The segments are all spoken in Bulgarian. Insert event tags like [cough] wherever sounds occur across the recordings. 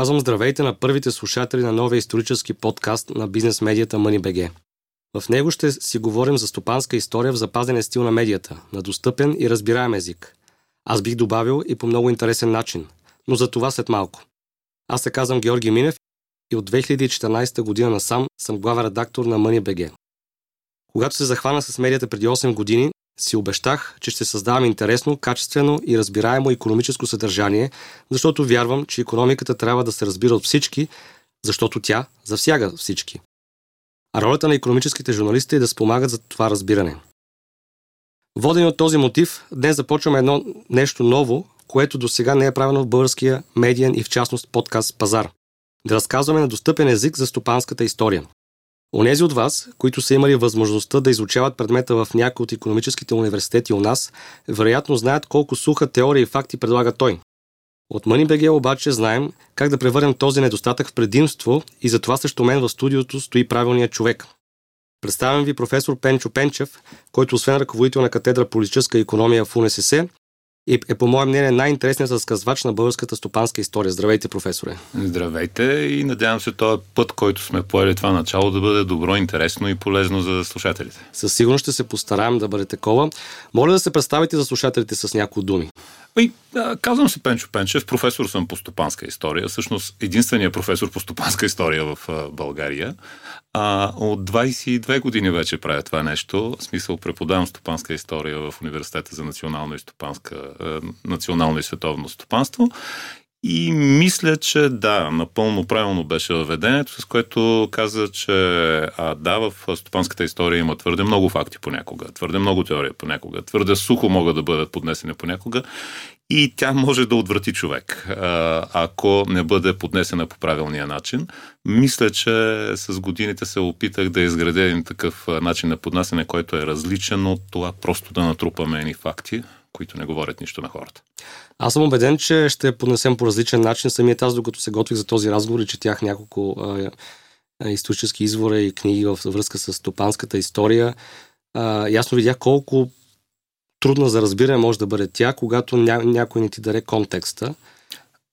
Казвам здравейте на първите слушатели на новия исторически подкаст на бизнес медията MoneyBG. В него ще си говорим за стопанска история в запазен стил на медията, на достъпен и разбираем език. Аз бих добавил и по много интересен начин, но за това след малко. Аз се казвам Георги Минев и от 2014 година насам съм главен редактор на MoneyBG. Когато се захвана с медията преди 8 години, си обещах, че ще създавам интересно, качествено и разбираемо економическо съдържание, защото вярвам, че економиката трябва да се разбира от всички, защото тя засяга всички. А ролята на економическите журналисти е да спомагат за това разбиране. Водени от този мотив, днес започваме едно нещо ново, което до сега не е правено в българския медиен и в частност подкаст Пазар. Да разказваме на достъпен език за стопанската история. Онези от вас, които са имали възможността да изучават предмета в някои от економическите университети у нас, вероятно знаят колко суха теория и факти предлага той. От MoneyBG обаче знаем как да превърнем този недостатък в предимство и затова също мен в студиото стои правилният човек. Представям ви професор Пенчо Пенчев, който освен ръководител на катедра политическа економия в УНСС, и е по мое мнение най-интересният разказвач на българската стопанска история. Здравейте, професоре! Здравейте и надявам се този път, който сме поели това начало, да бъде добро, интересно и полезно за слушателите. Със сигурност ще се постараем да бъде такова. Моля да се представите за слушателите с някои думи. И, да, казвам се Пенчо Пенчев, професор съм по стопанска история, всъщност единственият професор по стопанска история в а, България. А, от 22 години вече правя това нещо, в смисъл преподавам стопанска история в Университета за национално и, стопанска, национално и световно стопанство и мисля, че да, напълно правилно беше въведението, с което каза, че а, да, в стопанската история има твърде много факти понякога, твърде много теория понякога, твърде сухо могат да бъдат поднесени понякога и тя може да отврати човек, ако не бъде поднесена по правилния начин. Мисля, че с годините се опитах да изградя един такъв начин на поднасяне, който е различен от това просто да натрупаме едни факти, които не говорят нищо на хората. Аз съм убеден, че ще поднесем по различен начин. Самият аз, докато се готвих за този разговор и четях няколко а, а, исторически извора и книги във връзка с стопанската история, а, ясно видях колко трудна за разбиране може да бъде тя, когато ня, някой не ти даде контекста.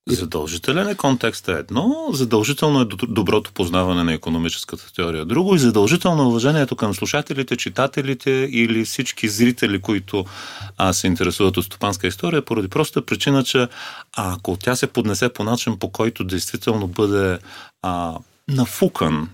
Задължителен е контекст е едно, задължително е доброто познаване на економическата теория друго и задължително е уважението към слушателите, читателите или всички зрители, които а, се интересуват от стопанска история, поради проста причина, че ако тя се поднесе по начин, по който действително бъде а, нафукан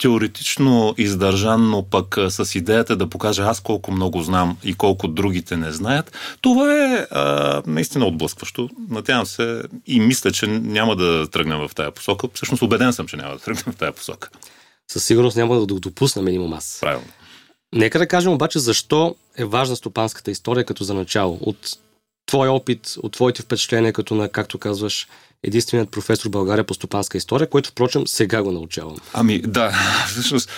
теоретично издържан, но пък с идеята да покажа аз колко много знам и колко другите не знаят, това е а, наистина отблъскващо. Надявам се и мисля, че няма да тръгнем в тая посока. Всъщност убеден съм, че няма да тръгнем в тая посока. Със сигурност няма да го допусна минимум аз. Правилно. Нека да кажем обаче защо е важна стопанската история като за начало. От твой опит, от твоите впечатления, като на, както казваш, единственият професор в България по стопанска история, който, впрочем, сега го научавам. Ами, да, [laughs] всъщност,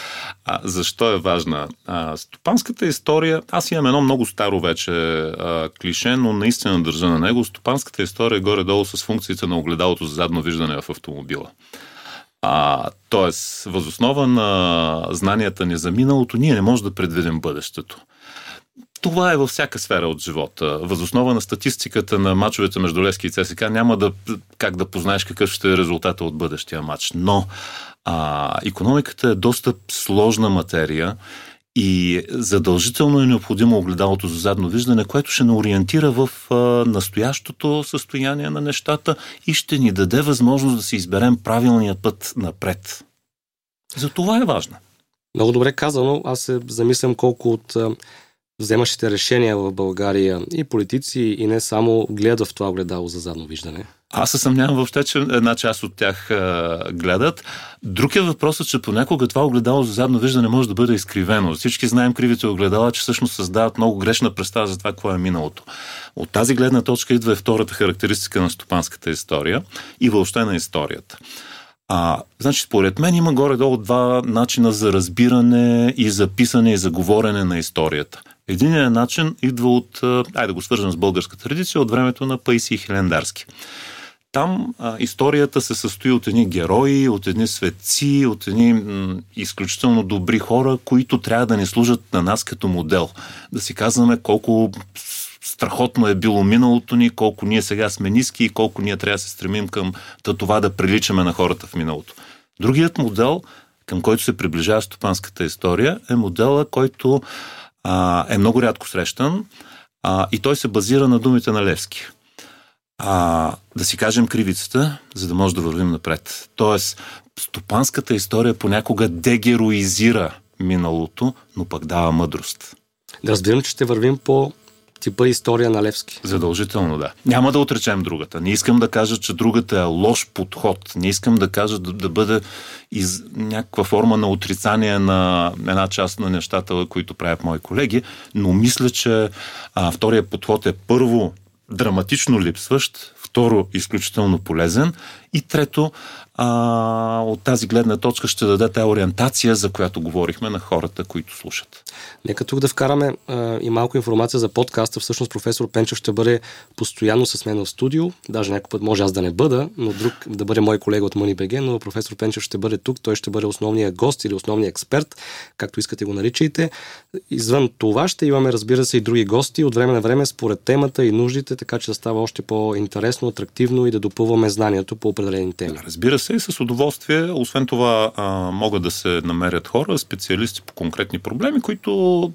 защо е важна? А, стопанската история, аз имам едно много старо вече а, клише, но наистина държа на него. Стопанската история е горе-долу с функциите на огледалото за задно виждане в автомобила. А, тоест, възоснова на знанията ни за миналото, ние не можем да предвидим бъдещето. Това е във всяка сфера от живота. Възоснова на статистиката на мачовете между Лески и ЦСК няма да как да познаеш какъв ще е резултата от бъдещия матч. Но а, економиката е доста сложна материя и задължително е необходимо огледалото за задно виждане, което ще ни ориентира в а, настоящото състояние на нещата и ще ни даде възможност да си изберем правилния път напред. За това е важно. Много добре казано. Аз се замислям колко от вземащите решения в България и политици, и не само гледат в това огледало за задно виждане? Аз се съмнявам въобще, че една част от тях а, гледат. Друг е че понякога това огледало за задно виждане може да бъде изкривено. Всички знаем кривите огледала, че всъщност създават много грешна представа за това, какво е миналото. От тази гледна точка идва и втората характеристика на стопанската история и въобще на историята. А, значи, според мен има горе-долу два начина за разбиране и за писане и за говорене на историята. Единият начин идва от, айде да го свържем с българска традиция, от времето на Паиси и Хилендарски. Там а, историята се състои от едни герои, от едни светци, от едни м, изключително добри хора, които трябва да ни служат на нас като модел. Да си казваме колко страхотно е било миналото ни, колко ние сега сме ниски и колко ние трябва да се стремим към това да приличаме на хората в миналото. Другият модел, към който се приближава стопанската история, е модела, който а, е много рядко срещан а, и той се базира на думите на Левски. А, да си кажем кривицата, за да може да вървим напред. Тоест, стопанската история понякога дегероизира миналото, но пък дава мъдрост. Да разбирам, че ще вървим по типа история на Левски. Задължително, да. Няма да отречем другата. Не искам да кажа, че другата е лош подход. Не искам да кажа да, да бъде из някаква форма на отрицание на една част на нещата, които правят мои колеги, но мисля, че а, втория подход е първо драматично липсващ, второ изключително полезен и трето а, от тази гледна точка ще даде тази ориентация, за която говорихме на хората, които слушат. Нека тук да вкараме а, и малко информация за подкаста. Всъщност професор Пенчев ще бъде постоянно с мен в студио. Даже някой път може аз да не бъда, но друг да бъде мой колега от MoneyBG, но професор Пенчев ще бъде тук. Той ще бъде основния гост или основния експерт, както искате го наричайте. Извън това ще имаме, разбира се, и други гости от време на време според темата и нуждите, така че да става още по-интересно, атрактивно и да допълваме знанието по определени теми. Разбира се, и с удоволствие. Освен това, а, могат да се намерят хора, специалисти по конкретни проблеми, които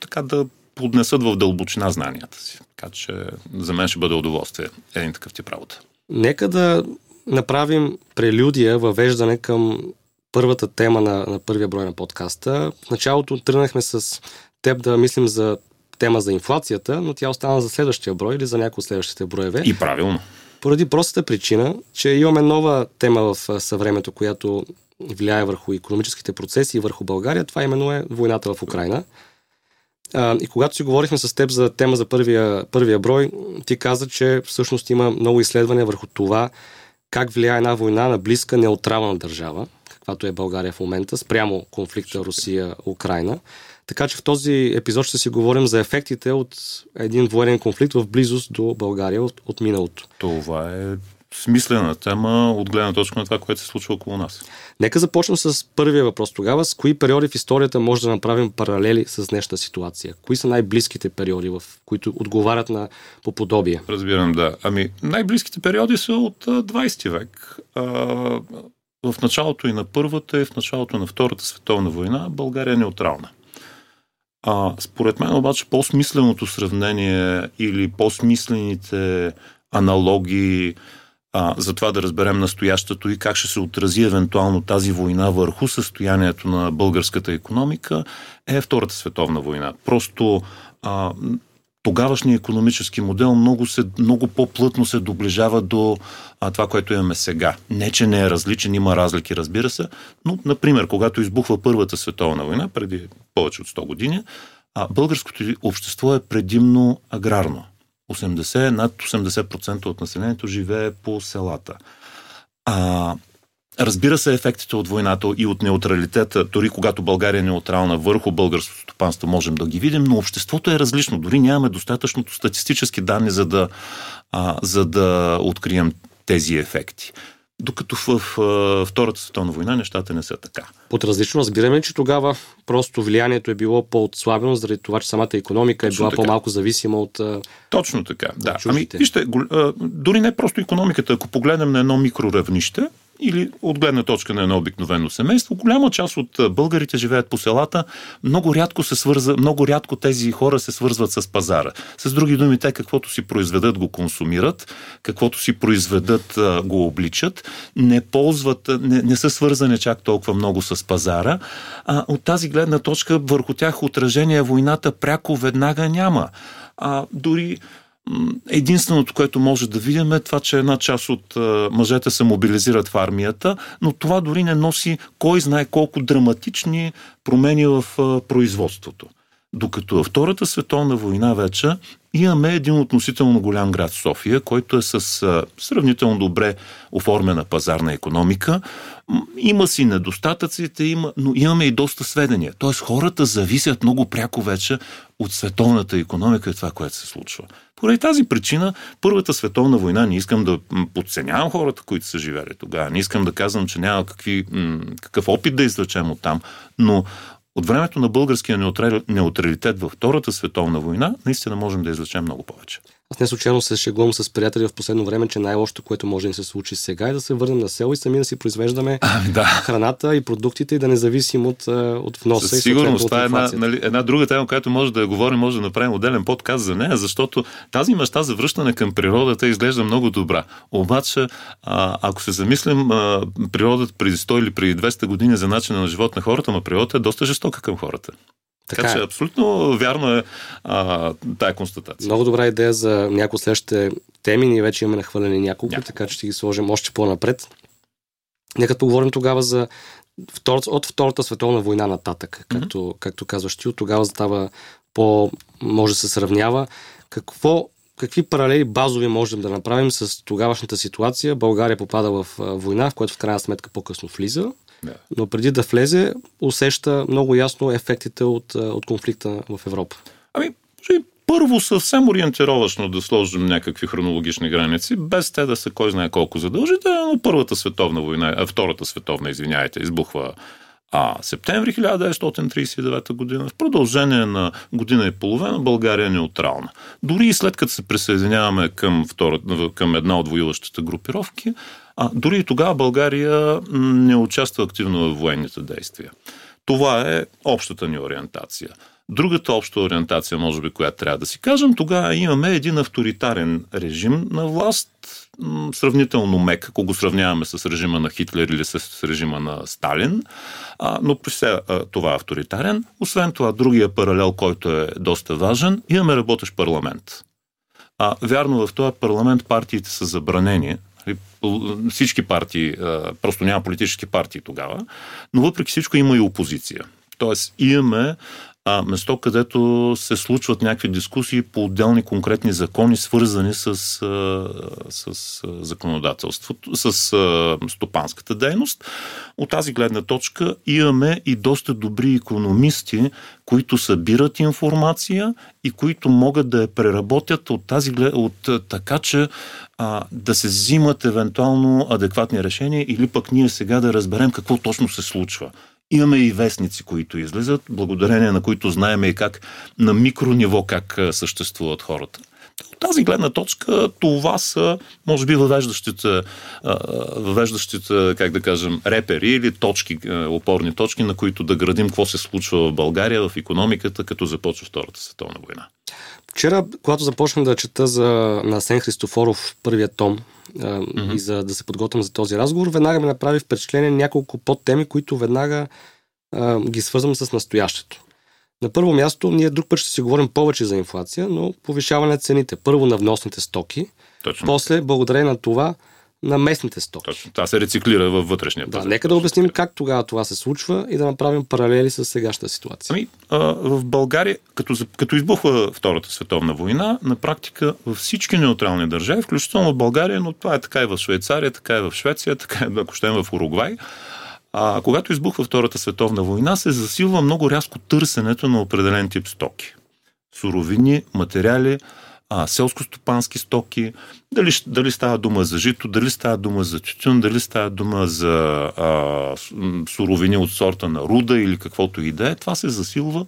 така да поднесат в дълбочина знанията си. Така че за мен ще бъде удоволствие един такъв тип работа. Нека да направим прелюдия, въвеждане към първата тема на, на първия брой на подкаста. В началото тръгнахме с теб да мислим за тема за инфлацията, но тя остана за следващия брой или за някои от следващите броеве. И правилно. Поради простата причина, че имаме нова тема в съвремето, която влияе върху економическите процеси и върху България. Това именно е войната в Украина. И когато си говорихме с теб за тема за първия, първия брой, ти каза, че всъщност има много изследвания върху това как влияе една война на близка неутрална държава, каквато е България в момента, спрямо конфликта Русия-Украина. Така че в този епизод ще си говорим за ефектите от един военен конфликт в близост до България от, от миналото. Това е смислена тема от гледна точка на това, което се случва около нас. Нека започнем с първия въпрос тогава. С кои периоди в историята може да направим паралели с днешната ситуация? Кои са най-близките периоди, в които отговарят на по подобие? Разбирам, да. Ами, най-близките периоди са от 20 век. А, в началото и на Първата и в началото на Втората световна война България е неутрална. А, според мен обаче по-смисленото сравнение или по-смислените аналогии а, за това да разберем настоящето и как ще се отрази евентуално тази война върху състоянието на българската економика е Втората световна война. Просто а, тогавашния економически модел много, се, много по-плътно се доближава до а, това, което имаме сега. Не, че не е различен, има разлики, разбира се, но, например, когато избухва Първата световна война, преди повече от 100 години, а, българското общество е предимно аграрно. 80, над 80% от населението живее по селата. А, Разбира се, ефектите от войната и от неутралитета, дори когато България е неутрална върху българското стопанство, можем да ги видим, но обществото е различно. Дори нямаме достатъчното статистически данни, за да, а, за да открием тези ефекти. Докато в, в, Втората световна война нещата не са така. Под различно разбираме, че тогава просто влиянието е било по-отслабено, заради това, че самата економика е Точно е била така. по-малко зависима от. Точно така, да. Ами, вижте, дори не просто економиката, ако погледнем на едно микроравнище, или от гледна точка на едно обикновено семейство, голяма част от българите живеят по селата, много рядко се свърза, много рядко тези хора се свързват с пазара. С други думи, те каквото си произведат, го консумират, каквото си произведат, го обличат, не ползват, не, не са свързани чак толкова много с пазара. А, от тази гледна точка върху тях отражение войната пряко веднага няма. А, дори Единственото, което може да видим е това, че една част от мъжете се мобилизират в армията, но това дори не носи кой знае колко драматични промени в производството. Докато във Втората световна война вече имаме един относително голям град София, който е с сравнително добре оформена пазарна економика. Има си недостатъците, но имаме и доста сведения. Тоест хората зависят много пряко вече от световната економика и това, което се случва. Поради тази причина, Първата световна война, не искам да подценявам хората, които са живели тогава, не искам да казвам, че няма какви, какъв опит да извлечем от там, но От времето на българския неутралитет във Втората световна война, наистина можем да излечем много повече. Аз не случайно се шегувам с приятели в последно време, че най-лошото, което може да се случи сега е да се върнем на село и сами да си произвеждаме а, да. храната и продуктите и да не зависим от, от вноса. Със сигурност, това е една, нали, една друга тема, която може да я говорим, може да направим отделен подкаст за нея, защото тази мечта за връщане към природата изглежда много добра. Обаче, а, ако се замислим, а, природата преди 100 или преди 200 години за начина на живот на хората, но природата е доста жестока към хората. Така, така че е. абсолютно вярно е а, тая констатация. Много добра идея за някои следващите теми. Ние вече имаме нахвърлени няколко, Няко. така че ще ги сложим още по-напред. Нека поговорим тогава за втор... от Втората световна война нататък, както, mm-hmm. както казваш ти. От тогава става по... може да се сравнява. Какво какви паралели базови можем да направим с тогавашната ситуация? България попада в война, в която в крайна сметка по-късно влиза. Да. Но преди да влезе, усеща много ясно ефектите от, от конфликта в Европа. Ами, първо съвсем ориентировачно да сложим някакви хронологични граници, без те да са кой знае колко задължително. Първата световна война, а втората световна, извиняйте, избухва а септември 1939 година, в продължение на година и половина, България е неутрална. Дори и след като се присъединяваме към, втора, към една от воюващите групировки, а, дори и тогава България не участва активно в военните действия. Това е общата ни ориентация. Другата обща ориентация, може би, която трябва да си кажем, тогава имаме един авторитарен режим на власт, сравнително мек, ако го сравняваме с режима на Хитлер или с режима на Сталин, а, но при все това е авторитарен. Освен това, другия паралел, който е доста важен, имаме работещ парламент. А, вярно, в този парламент партиите са забранени, нали, всички партии, просто няма политически партии тогава, но въпреки всичко има и опозиция. Тоест имаме а, место, където се случват някакви дискусии по отделни конкретни закони, свързани с, с законодателството, с стопанската дейност. От тази гледна точка имаме и доста добри економисти, които събират информация и които могат да я преработят от тази от така, че а, да се взимат евентуално адекватни решения или пък ние сега да разберем какво точно се случва. Имаме и вестници, които излизат, благодарение на които знаеме и как на микрониво как съществуват хората. От тази гледна точка това са, може би, въвеждащите, въвеждащите, как да кажем, репери или точки, опорни точки, на които да градим какво се случва в България, в економиката, като започва Втората световна война. Вчера, когато започнах да чета за, на Сен Христофоров първия том mm-hmm. и за да се подготвям за този разговор, веднага ми направи впечатление няколко подтеми, които веднага а, ги свързвам с настоящето. На първо място, ние друг път ще си говорим повече за инфлация, но повишаване на цените. Първо на вносните стоки, Точно. после, благодарение на това, на местните стоки. Точно. Това се рециклира във вътрешния пазар. Да, нека да обясним как тогава това се случва и да направим паралели с сегашната ситуация. Ами, а, в България, като, като избухва Втората световна война, на практика във всички неутрални държави, включително в България, но това е така и в Швейцария, така и в Швеция, така и ако ще в Уругвай, а, когато избухва Втората световна война, се засилва много рязко търсенето на определен тип стоки. Суровини, материали, а, селско-стопански стоки, дали, дали става дума за жито, дали става дума за тютюн, дали става дума за а, суровини от сорта на руда или каквото и да е, това се засилва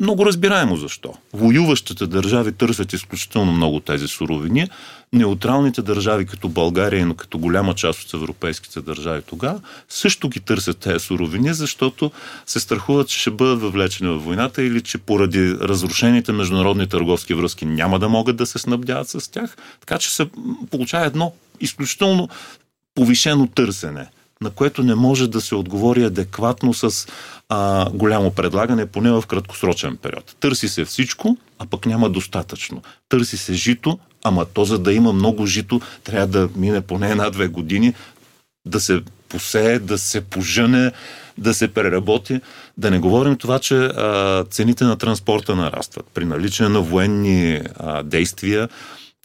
много разбираемо защо. Воюващите държави търсят изключително много тези суровини. Неутралните държави, като България и като голяма част от европейските държави тогава, също ги търсят тези суровини, защото се страхуват, че ще бъдат въвлечени в войната или че поради разрушените международни търговски връзки няма да могат да се снабдяват с тях. Така че се получава едно изключително повишено търсене на което не може да се отговори адекватно с а, голямо предлагане, поне в краткосрочен период. Търси се всичко, а пък няма достатъчно. Търси се жито, ама то за да има много жито, трябва да мине поне една-две години, да се посее, да се пожене, да се преработи. Да не говорим това, че а, цените на транспорта нарастват. При наличие на военни а, действия,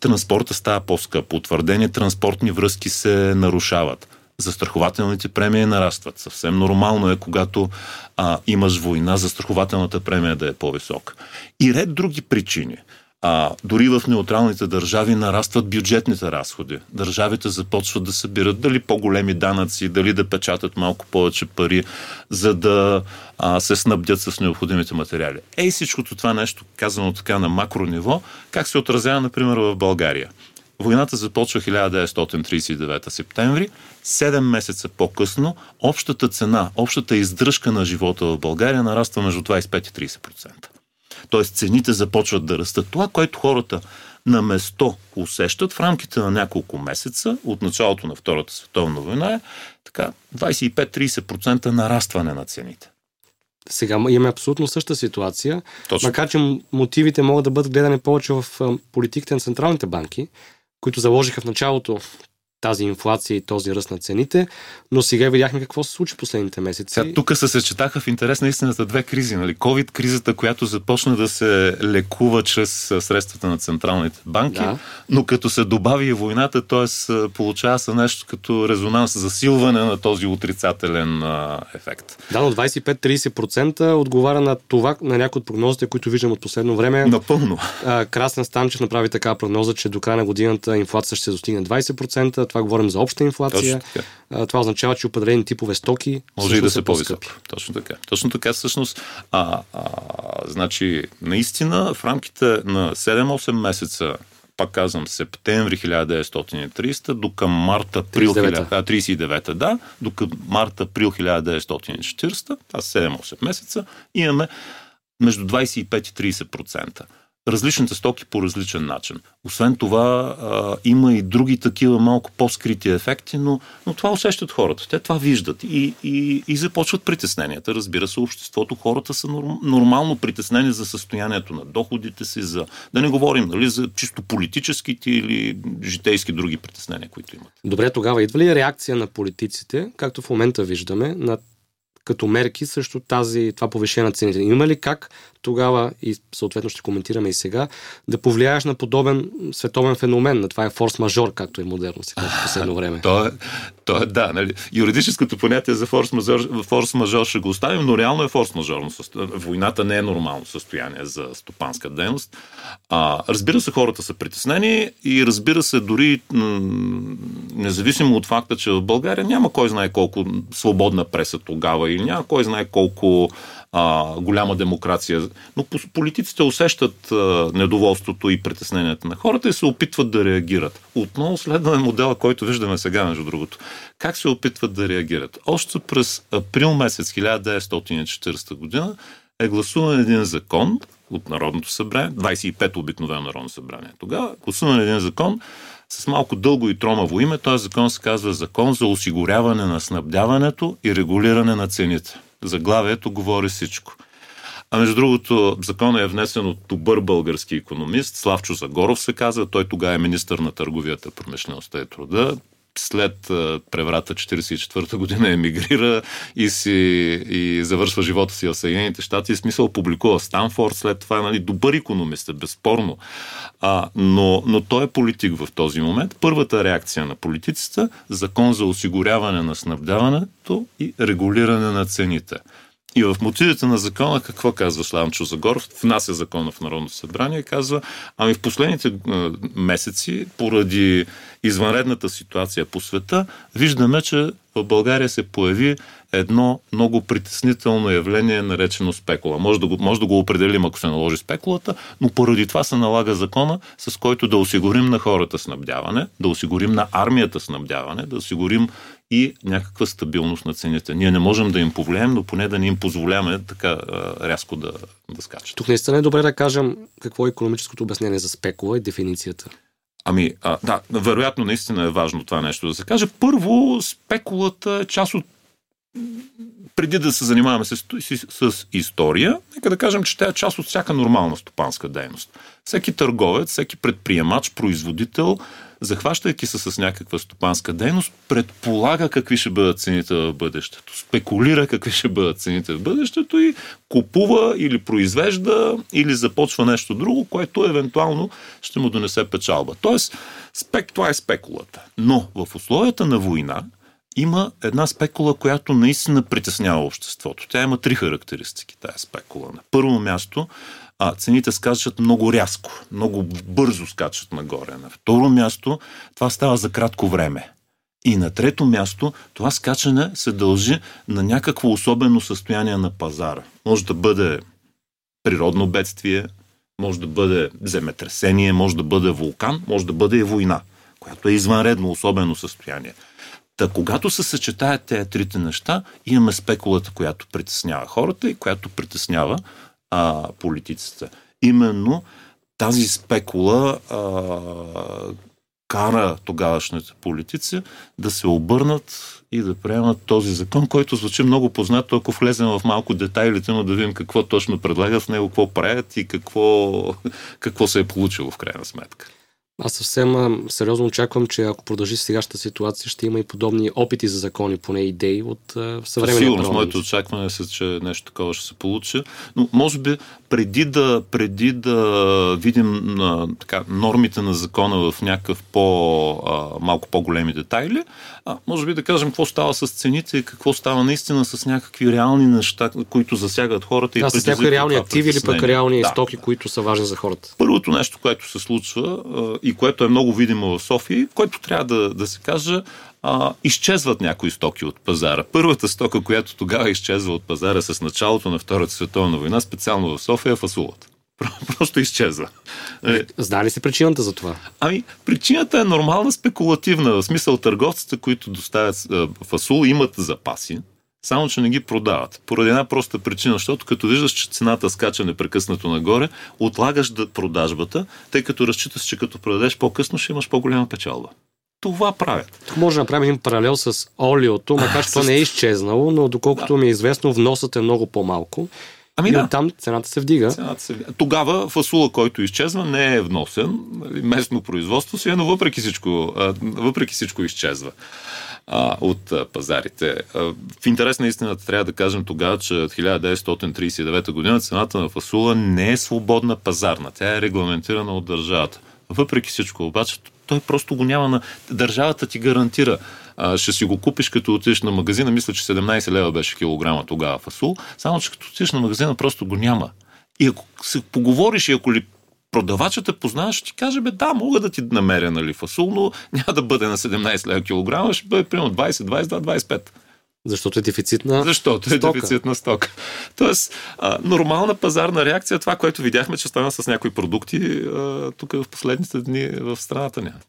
транспорта става по-скъп. Утвърдени транспортни връзки се нарушават застрахователните премии нарастват. Съвсем нормално е, когато а, имаш война, застрахователната премия да е по-висока. И ред други причини. А, дори в неутралните държави нарастват бюджетните разходи. Държавите започват да събират дали по-големи данъци, дали да печатат малко повече пари, за да а, се снабдят с необходимите материали. Ей всичкото това нещо, казано така на макро ниво, как се отразява, например, в България. Войната започва 1939 септември. Седем месеца по-късно общата цена, общата издръжка на живота в България нараства между 25 и 30%. Тоест цените започват да растат. Това, което хората на место усещат в рамките на няколко месеца от началото на Втората световна война е така 25-30% нарастване на цените. Сега имаме абсолютно същата ситуация, Точно. макар че мотивите могат да бъдат гледани повече в политиките на централните банки, които заложиха в началото тази инфлация и този ръст на цените, но сега видяхме какво се случи последните месеци. Сега, тук се съчетаха в интерес на истината две кризи. Нали? COVID-кризата, която започна да се лекува чрез средствата на централните банки, да. но като се добави и войната, т.е. получава се нещо като резонанс, засилване на този отрицателен а, ефект. Да, но 25-30% отговаря на това, на някои от прогнозите, които виждам от последно време. Напълно. Красен Станчев направи така прогноза, че до края на годината инфлация ще достигне 20%, това говорим за обща инфлация. Това означава, че определени типове стоки може и да са по-високи. Точно така. Точно така, всъщност, а, а, значи, наистина в рамките на 7-8 месеца пак казвам, септември 1930 до към март април 1939, да, до към март април 1940, а 7-8 месеца, имаме между 25 и 30% различните стоки по различен начин. Освен това, а, има и други такива малко по-скрити ефекти, но, но това усещат хората. Те това виждат и, и, и започват притесненията. Разбира се, обществото, хората са норм, нормално притеснени за състоянието на доходите си, за да не говорим нали, за чисто политическите или житейски други притеснения, които имат. Добре, тогава идва ли реакция на политиците, както в момента виждаме, на като мерки срещу тази, това повишение на цените. Има ли как тогава, и съответно ще коментираме и сега, да повлияеш на подобен световен феномен? На това е форс-мажор, както е модерно сега в последно време. То е, то е да. Нали, юридическото понятие за форс-мажор, форс-мажор ще го оставим, но реално е форс-мажорно. Войната не е нормално състояние за стопанска дейност. А, разбира се, хората са притеснени и разбира се, дори независимо от факта, че в България няма кой знае колко свободна преса тогава или няма кой знае колко а, голяма демокрация. Но политиците усещат а, недоволството и притесненията на хората и се опитват да реагират. Отново следваме модела, който виждаме сега, между другото. Как се опитват да реагират? Още през април месец 1940 година е гласуван един закон от Народното събрание, 25 обикновено Народно събрание. Тогава гласуван един закон с малко дълго и тромаво име. Този закон се казва Закон за осигуряване на снабдяването и регулиране на цените. Заглавието говори всичко. А между другото, законът е внесен от добър български економист, Славчо Загоров се казва. Той тогава е министър на търговията, промишлеността и труда. След преврата 1944 година [laughs] емигрира и, си, и завършва живота си в Съединените щати. И смисъл публикува Станфорд, след това нали, добър економист е, безспорно. А, но, но той е политик в този момент. Първата реакция на политиците закон за осигуряване на снабдяването и регулиране на цените. И в мотивите на закона какво казва Славчо Загоров? Внася закона в Народното събрание и казва, ами в последните месеци, поради извънредната ситуация по света, виждаме, че в България се появи едно много притеснително явление, наречено спекула. Може да, го, може да го определим, ако се наложи спекулата, но поради това се налага закона, с който да осигурим на хората снабдяване, да осигурим на армията снабдяване, да осигурим и някаква стабилност на цените. Ние не можем да им повлияем, но поне да не им позволяваме така рязко да, да скачат. Тук наистина е добре да кажем какво е економическото обяснение за спекула и дефиницията. Ами, а, да, вероятно наистина е важно това нещо да се каже. Първо, спекулата е част от преди да се занимаваме с, с, с история, нека да кажем, че тя е част от всяка нормална стопанска дейност. Всеки търговец, всеки предприемач, производител захващайки се с някаква стопанска дейност, предполага какви ще бъдат цените в бъдещето, спекулира какви ще бъдат цените в бъдещето и купува или произвежда или започва нещо друго, което евентуално ще му донесе печалба. Тоест, спек, това е спекулата. Но в условията на война има една спекула, която наистина притеснява обществото. Тя има три характеристики, тая спекула. На първо място, а, цените скачат много рязко, много бързо скачат нагоре. На второ място, това става за кратко време. И на трето място, това скачане се дължи на някакво особено състояние на пазара. Може да бъде природно бедствие, може да бъде земетресение, може да бъде вулкан, може да бъде и война, която е извънредно особено състояние. Та когато се съчетаят тези трите неща, имаме спекулата, която притеснява хората и която притеснява а, политиците. Именно тази спекула а, кара тогавашните политици да се обърнат и да приемат този закон, който звучи много познато, ако влезем в малко детайлите, но да видим какво точно предлагат в него, какво правят и какво, какво се е получило в крайна сметка. Аз съвсем сериозно очаквам, че ако продължи сегашната ситуация, ще има и подобни опити за закони, поне идеи от съвременния Сигурно, моето очакване е, че нещо такова ще се получи. Но може би преди да, преди да видим а, така, нормите на закона в някакъв по, а, малко по-големи детайли, а, може би да кажем какво става с цените и какво става наистина с някакви реални неща, които засягат хората. Да, и с някакви реални активи или пък реални да. стоки, които са важни за хората. Първото нещо, което се случва и което е много видимо в София, което трябва да, да се каже, а, изчезват някои стоки от пазара. Първата стока, която тогава изчезва от пазара с началото на Втората световна война, специално в София, е фасулата. Просто изчезва. Е, Знае ли се причината за това? Ами, причината е нормална, спекулативна. В смисъл търговците, които доставят фасул, имат запаси, само че не ги продават. Поради една проста причина, защото като виждаш, че цената скача непрекъснато нагоре, отлагаш да продажбата, тъй като разчиташ, че като продадеш по-късно, ще имаш по-голяма печалба това правят. Тук може да направим един паралел с олиото, макар че то не е изчезнало, но доколкото да. ми е известно, вносът е много по-малко. Ами и да. оттам цената се вдига. Цената се. Тогава фасула, който изчезва, не е вносен, нали, местно производство си е, но въпреки всичко, въпреки всичко изчезва а, от а, пазарите. А, в интерес на истината трябва да кажем тогава, че от 1939 година цената на фасула не е свободна пазарна. Тя е регламентирана от държавата. Въпреки всичко, обаче, той просто го няма на... Държавата ти гарантира. А, ще си го купиш като отидеш на магазина. Мисля, че 17 лева беше килограма тогава фасул. Само, че като отидеш на магазина, просто го няма. И ако се поговориш и ако ли продавачът те познаваш, ще ти каже, бе, да, мога да ти намеря нали, фасул, но няма да бъде на 17 лева килограма, ще бъде примерно 20, 22, 25. Защото е дефицитна Защото е стока. дефицитна стока. Тоест, а, нормална пазарна реакция, това, което видяхме, че стана с някои продукти а, тук в последните дни в страната няма.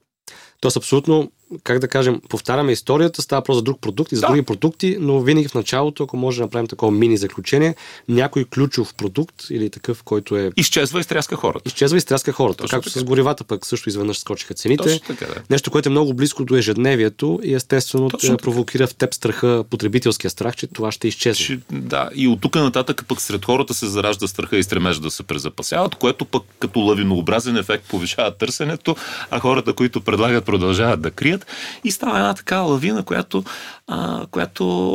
Тоест, абсолютно как да кажем, повтаряме историята, става просто за друг продукт и за да. други продукти, но винаги в началото, ако може да направим такова мини заключение, някой ключов продукт или такъв, който е... Изчезва и стряска хората. Изчезва и стряска хората. Точно както така. с горивата пък също изведнъж скочиха цените. така, да. Нещо, което е много близко до ежедневието и естествено Точно провокира в теб страха, потребителския страх, че това ще изчезне. Че, да, и от тук нататък пък сред хората се заражда страха и стремежа да се презапасяват, което пък като лавинообразен ефект повишава търсенето, а хората, които предлагат, продължават да крият развият и става една такава лавина, която, а, която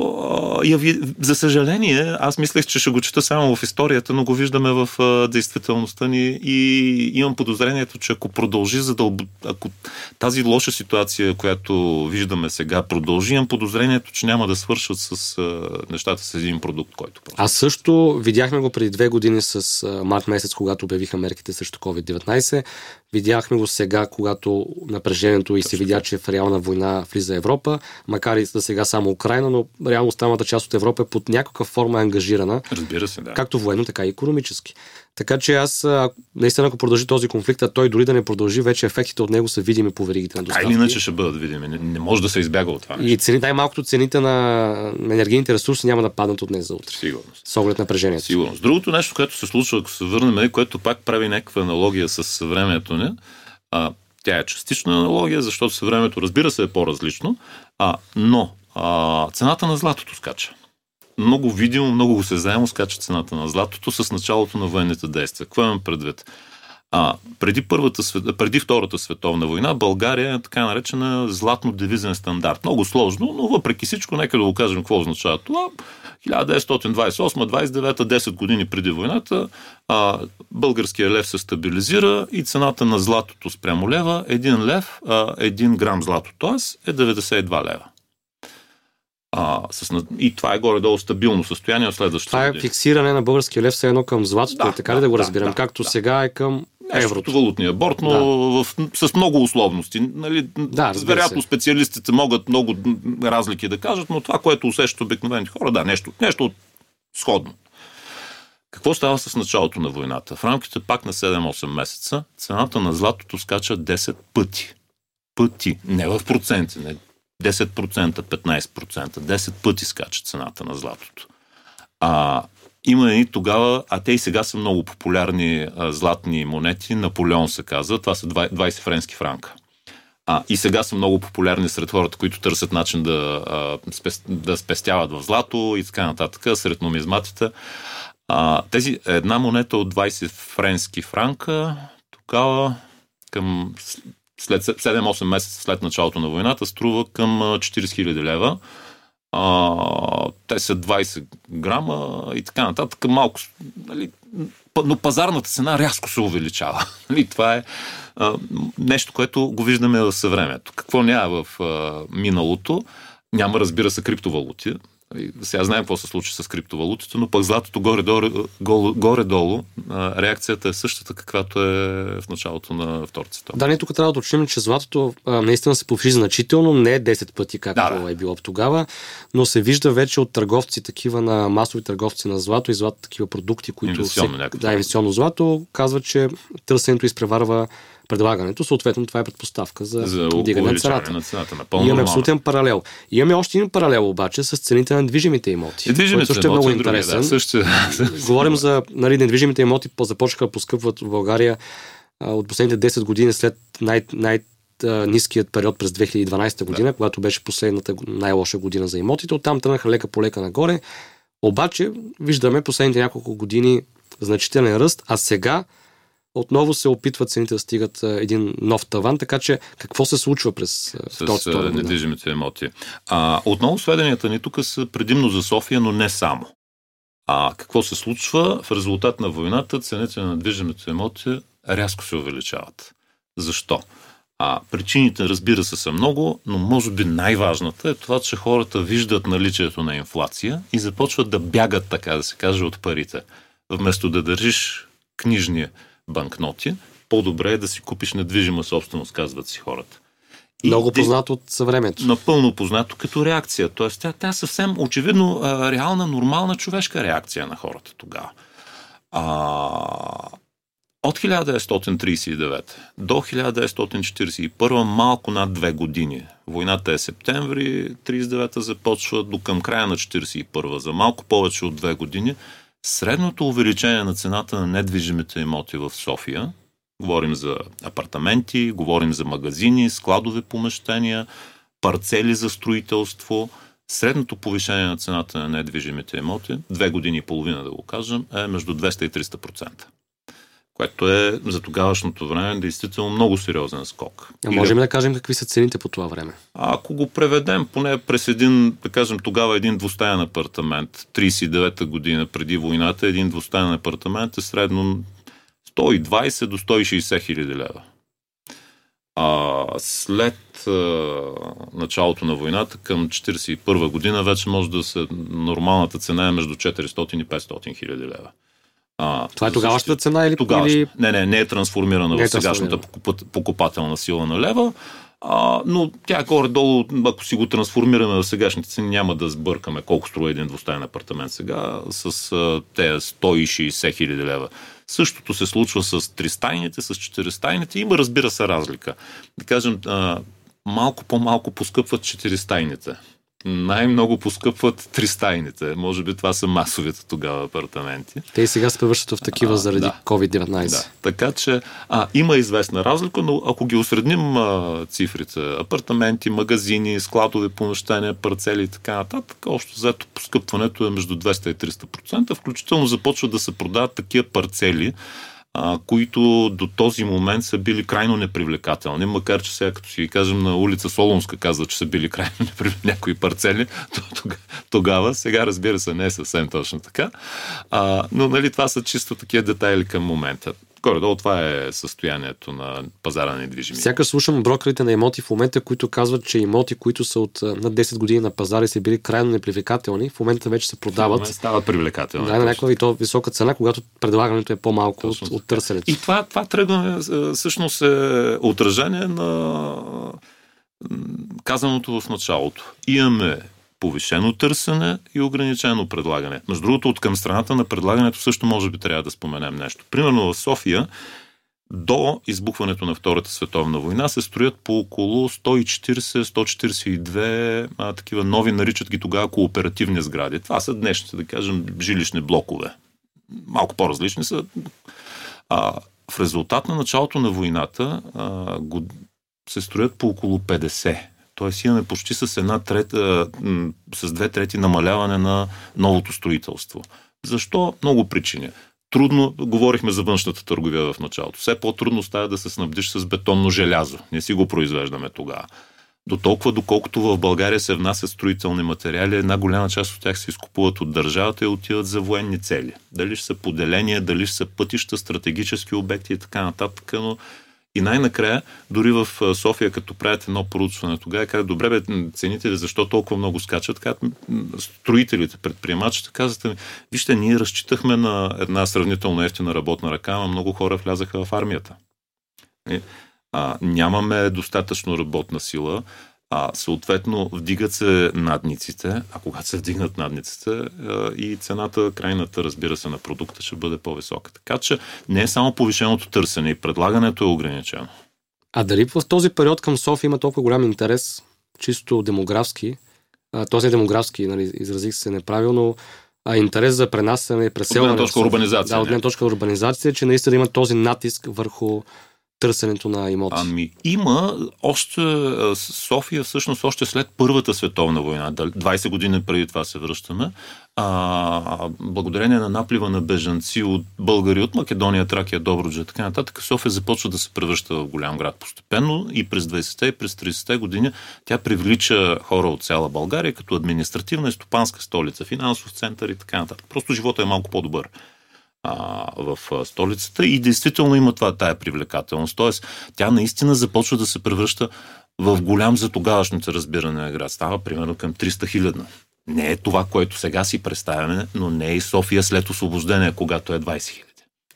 а, яви, за съжаление, аз мислех, че ще го чета само в историята, но го виждаме в а, действителността ни и имам подозрението, че ако продължи, за да, ако тази лоша ситуация, която виждаме сега, продължи, имам подозрението, че няма да свършат с а, нещата с един продукт, който просто. Аз също видяхме го преди две години с март месец, когато обявиха мерките срещу COVID-19. Видяхме го сега, когато напрежението и се видя, че в реална война влиза Европа, макар и за сега само Украина, но реално останалата част от Европа е под някаква форма ангажирана. Разбира се, да. Както военно, така и економически. Така че аз, наистина, ако продължи този конфликт, а той дори да не продължи, вече ефектите от него са видими по веригите на доставки. А иначе ще бъдат видими. Не, не може да се избяга от това. И цени, най-малкото цените на енергийните ресурси няма да паднат от днес за утре. Сигурност. С оглед напрежението. Сигурност. Другото нещо, което се случва, ако се върнем, което пак прави някаква аналогия с времето ни, а, тя е частична аналогия, защото съвремето, разбира се, е по-различно, а, но а, цената на златото скача много видимо, много го се заемо скача цената на златото с началото на военните действия. Какво имам предвид? А, преди, първата, преди Втората световна война България е така наречена златно-девизен стандарт. Много сложно, но въпреки всичко, нека да го кажем какво означава това. 1928-29, 10 години преди войната, а, българския лев се стабилизира и цената на златото спрямо лева, 1 лев, а, 1 грам злато, т.е. е 92 лева. А, с, и това е горе-долу стабилно състояние от следващото. Това е година. фиксиране на българския лев все едно към златото, Да, така да, ли да го разбирам? да, Както да. сега е към еврото. валутния борт, но Да. в, с много условности. Нали, Да, вероятно се. специалистите могат много разлики да кажат, но това, което усещат обикновените хора, да, нещо, нещо сходно. Какво става с началото на войната? В рамките пак на 7-8 месеца цената на златото скача 10 пъти. Пъти. Не в проценти, не 10%, 15%. 10 пъти скача цената на златото. А, има и тогава, а те и сега са много популярни а, златни монети, Наполеон се казва, това са 20 20 френски франка. А, и сега са много популярни сред хората, които търсят начин да, а, спес, да спестяват в злато и така нататък, сред номизматите. А, тези една монета от 20 френски франка, тогава към след 7-8 месеца след началото на войната струва към а, 40 000 лева. А, те са 20 грама и така нататък. Малко, нали, но пазарната цена рязко се увеличава. [laughs] Нали, това е а, нещо, което го виждаме в съвремето. Какво няма в а, миналото? Няма, разбира се, криптовалути. Нали, Сега знаем какво се случи с криптовалутите, но пък златото горе-долу, горе- горе-долу реакцията е същата, каквато е в началото на Втората световна. Да, ние тук трябва да уточним, че златото а, наистина се повиши значително, не е 10 пъти, както Да, да. е било тогава, но се вижда вече от търговци, такива на масови търговци на злато и злато, такива продукти, които Инвестиционно се, някакво. да, инвестиционно злато, казва, че търсенето изпреварва предлагането. Съответно, това е предпоставка за, За вдигане на цената. на цената. Напълно Имаме абсолютен паралел. Имаме още един паралел обаче с цените на недвижимите имоти. Недвижимите също е много имоти, други, интересен. Да, също, [laughs] Говорим за нали, недвижимите имоти, по- започнаха да поскъпват в България а, от последните 10 години след най- най- ниският период през 2012 година, да. когато беше последната най-лоша година за имотите. Оттам тръгнаха лека по лека нагоре. Обаче виждаме последните няколко години значителен ръст, а сега отново се опитват цените да стигат един нов таван, така че какво се случва през втората година? недвижимите имоти. А, отново сведенията ни тук са предимно за София, но не само. А какво се случва? В резултат на войната цените на недвижимите имоти рязко се увеличават. Защо? А, причините, разбира се, са много, но може би най-важната е това, че хората виждат наличието на инфлация и започват да бягат, така да се каже, от парите. Вместо да държиш книжни банкноти, по-добре е да си купиш недвижима собственост, казват си хората. И Много познато от съвремето. напълно познато като реакция. Тоест, тя, тя е съвсем очевидно а, реална, нормална човешка реакция на хората тогава. А, от 1939 до 1941, малко над две години. Войната е септември, 39 започва до към края на 41 за малко повече от две години. Средното увеличение на цената на недвижимите имоти в София, говорим за апартаменти, говорим за магазини, складови помещения, парцели за строителство, средното повишение на цената на недвижимите имоти, две години и половина да го кажем, е между 200 и 300%. Което е за тогавашното време действително много сериозен скок. А можем да кажем какви са цените по това време? а ако го преведем поне през един, да кажем тогава един двустаен апартамент, 39-та година преди войната, един двустаен апартамент е средно 120 до 160 хиляди лева. А, след а, началото на войната към 41 година вече може да се нормалната цена е между 400 и 500 хиляди лева. А, Това е тогавашната цена или, тогава. или Не, не, не е трансформирана Не е в сегашната покупателна сила на лева, а, но тя е горе-долу, ако си го трансформираме в сегашните цени, няма да сбъркаме колко струва един двустаен апартамент сега с а, тези 160 хиляди лева. Същото се случва с тристайните, с четиристайните. Има, разбира се, разлика. Да кажем, а, малко по-малко поскъпват четиристайните. Най-много поскъпват тристайните. Може би това са масовите тогава апартаменти. те и сега се превръщат в такива А, заради да. COVID-19. Да. Така че а, има известна разлика, но ако ги осредним а, цифрите, апартаменти, магазини, складови помещения, парцели и така нататък, общо взето поскъпването е между 200 и 300%, включително започват да се продават такива парцели, а, които до този момент са били крайно непривлекателни, макар че сега като си ги кажем на улица Солунска казва, че са били крайно [laughs] непривлекателни някои парцели, [laughs] то тога- тогава, сега разбира се не е съвсем точно така, а, но нали, това са чисто такива детайли към момента. Горе-долу това е състоянието на пазара на недвижими. Сякаш слушам брокерите на имоти в момента, които казват, че имоти, които са от над 10 години на пазара и са били крайно непривлекателни, в момента вече се продават. В стават привлекателни. Да, на някаква и то висока цена, когато предлагането е по-малко от, от търсенето. И това, това тръгване всъщност е отражение на казаното в началото. Имаме повишено търсене и ограничено предлагане. Между другото, от към страната на предлагането също може би трябва да споменем нещо. Примерно в София до избухването на Втората световна война се строят по около 140-142 а, такива нови, наричат ги тогава кооперативни сгради. Това са днешните, да кажем, жилищни блокове. Малко по-различни са. А, в резултат на началото на войната а, го, се строят по около 50 Тоест имаме почти с една трета, с две трети намаляване на новото строителство. Защо? Много причини. Трудно, говорихме за външната търговия в началото. Все по-трудно става да се снабдиш с бетонно желязо. Не си го произвеждаме тогава. До толкова, доколкото в България се внасят строителни материали, една голяма част от тях се изкупуват от държавата и отиват за военни цели. Дали ще са поделения, дали ще са пътища, стратегически обекти и така нататък, но и най-накрая, дори в София, като правят едно проучване, тогава казват, добре, бе, цените защо толкова много скачат? Казват, строителите, предприемачите, казват ми, вижте, ние разчитахме на една сравнително ефтина работна ръка, а много хора влязаха в армията. И, а, нямаме достатъчно работна сила, а, съответно, вдигат се надниците, а когато се вдигнат надниците а, и цената, крайната, разбира се, на продукта ще бъде по-висока. Така че не е само повишеното търсене и предлагането е ограничено. А дали в този период към София има толкова голям интерес, чисто демографски, този демографски, нали, изразих се неправилно, а интерес за пренасене и преселване. От точка урбанизация. Да, от една точка урбанизация, че наистина има този натиск върху търсенето на имоти? Ами има още София всъщност още след Първата световна война, 20 години преди това се връщаме, а, благодарение на наплива на бежанци от българи от Македония, Тракия, Добруджа и така нататък, София започва да се превръща в голям град постепенно и през 20-те и през 30-те години тя привлича хора от цяла България като административна и стопанска столица, финансов център и така нататък. Просто живота е малко по-добър в столицата и действително има това тая привлекателност. Тоест, тя наистина започва да се превръща в голям за тогавашното разбиране на град. Става примерно към 300 хилядна. Не е това, което сега си представяме, но не е и София след освобождение, когато е 20 хиляди.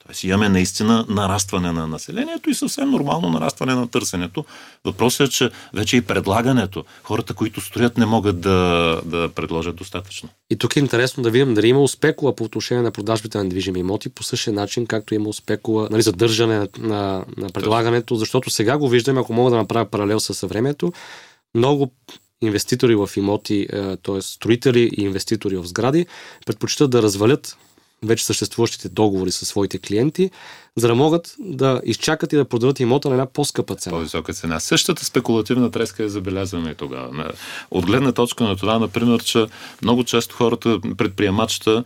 Тоест имаме наистина нарастване на населението и съвсем нормално нарастване на търсенето. Въпросът е, че вече и предлагането, хората, които строят, не могат да, да предложат достатъчно. И тук е интересно да видим дали има успекова по отношение на продажбите на недвижими имоти по същия начин, както има успекова нали, задържане на, на предлагането, защото сега го виждаме, ако мога да направя паралел с съвремето, много инвеститори в имоти, т.е. строители и инвеститори в сгради, предпочитат да развалят вече съществуващите договори със своите клиенти, за да могат да изчакат и да продадат имота на една по-скъпа цена. По-висока цена. Същата спекулативна треска е забелязвана и тогава. От гледна точка на това, например, че много често хората, предприемачата,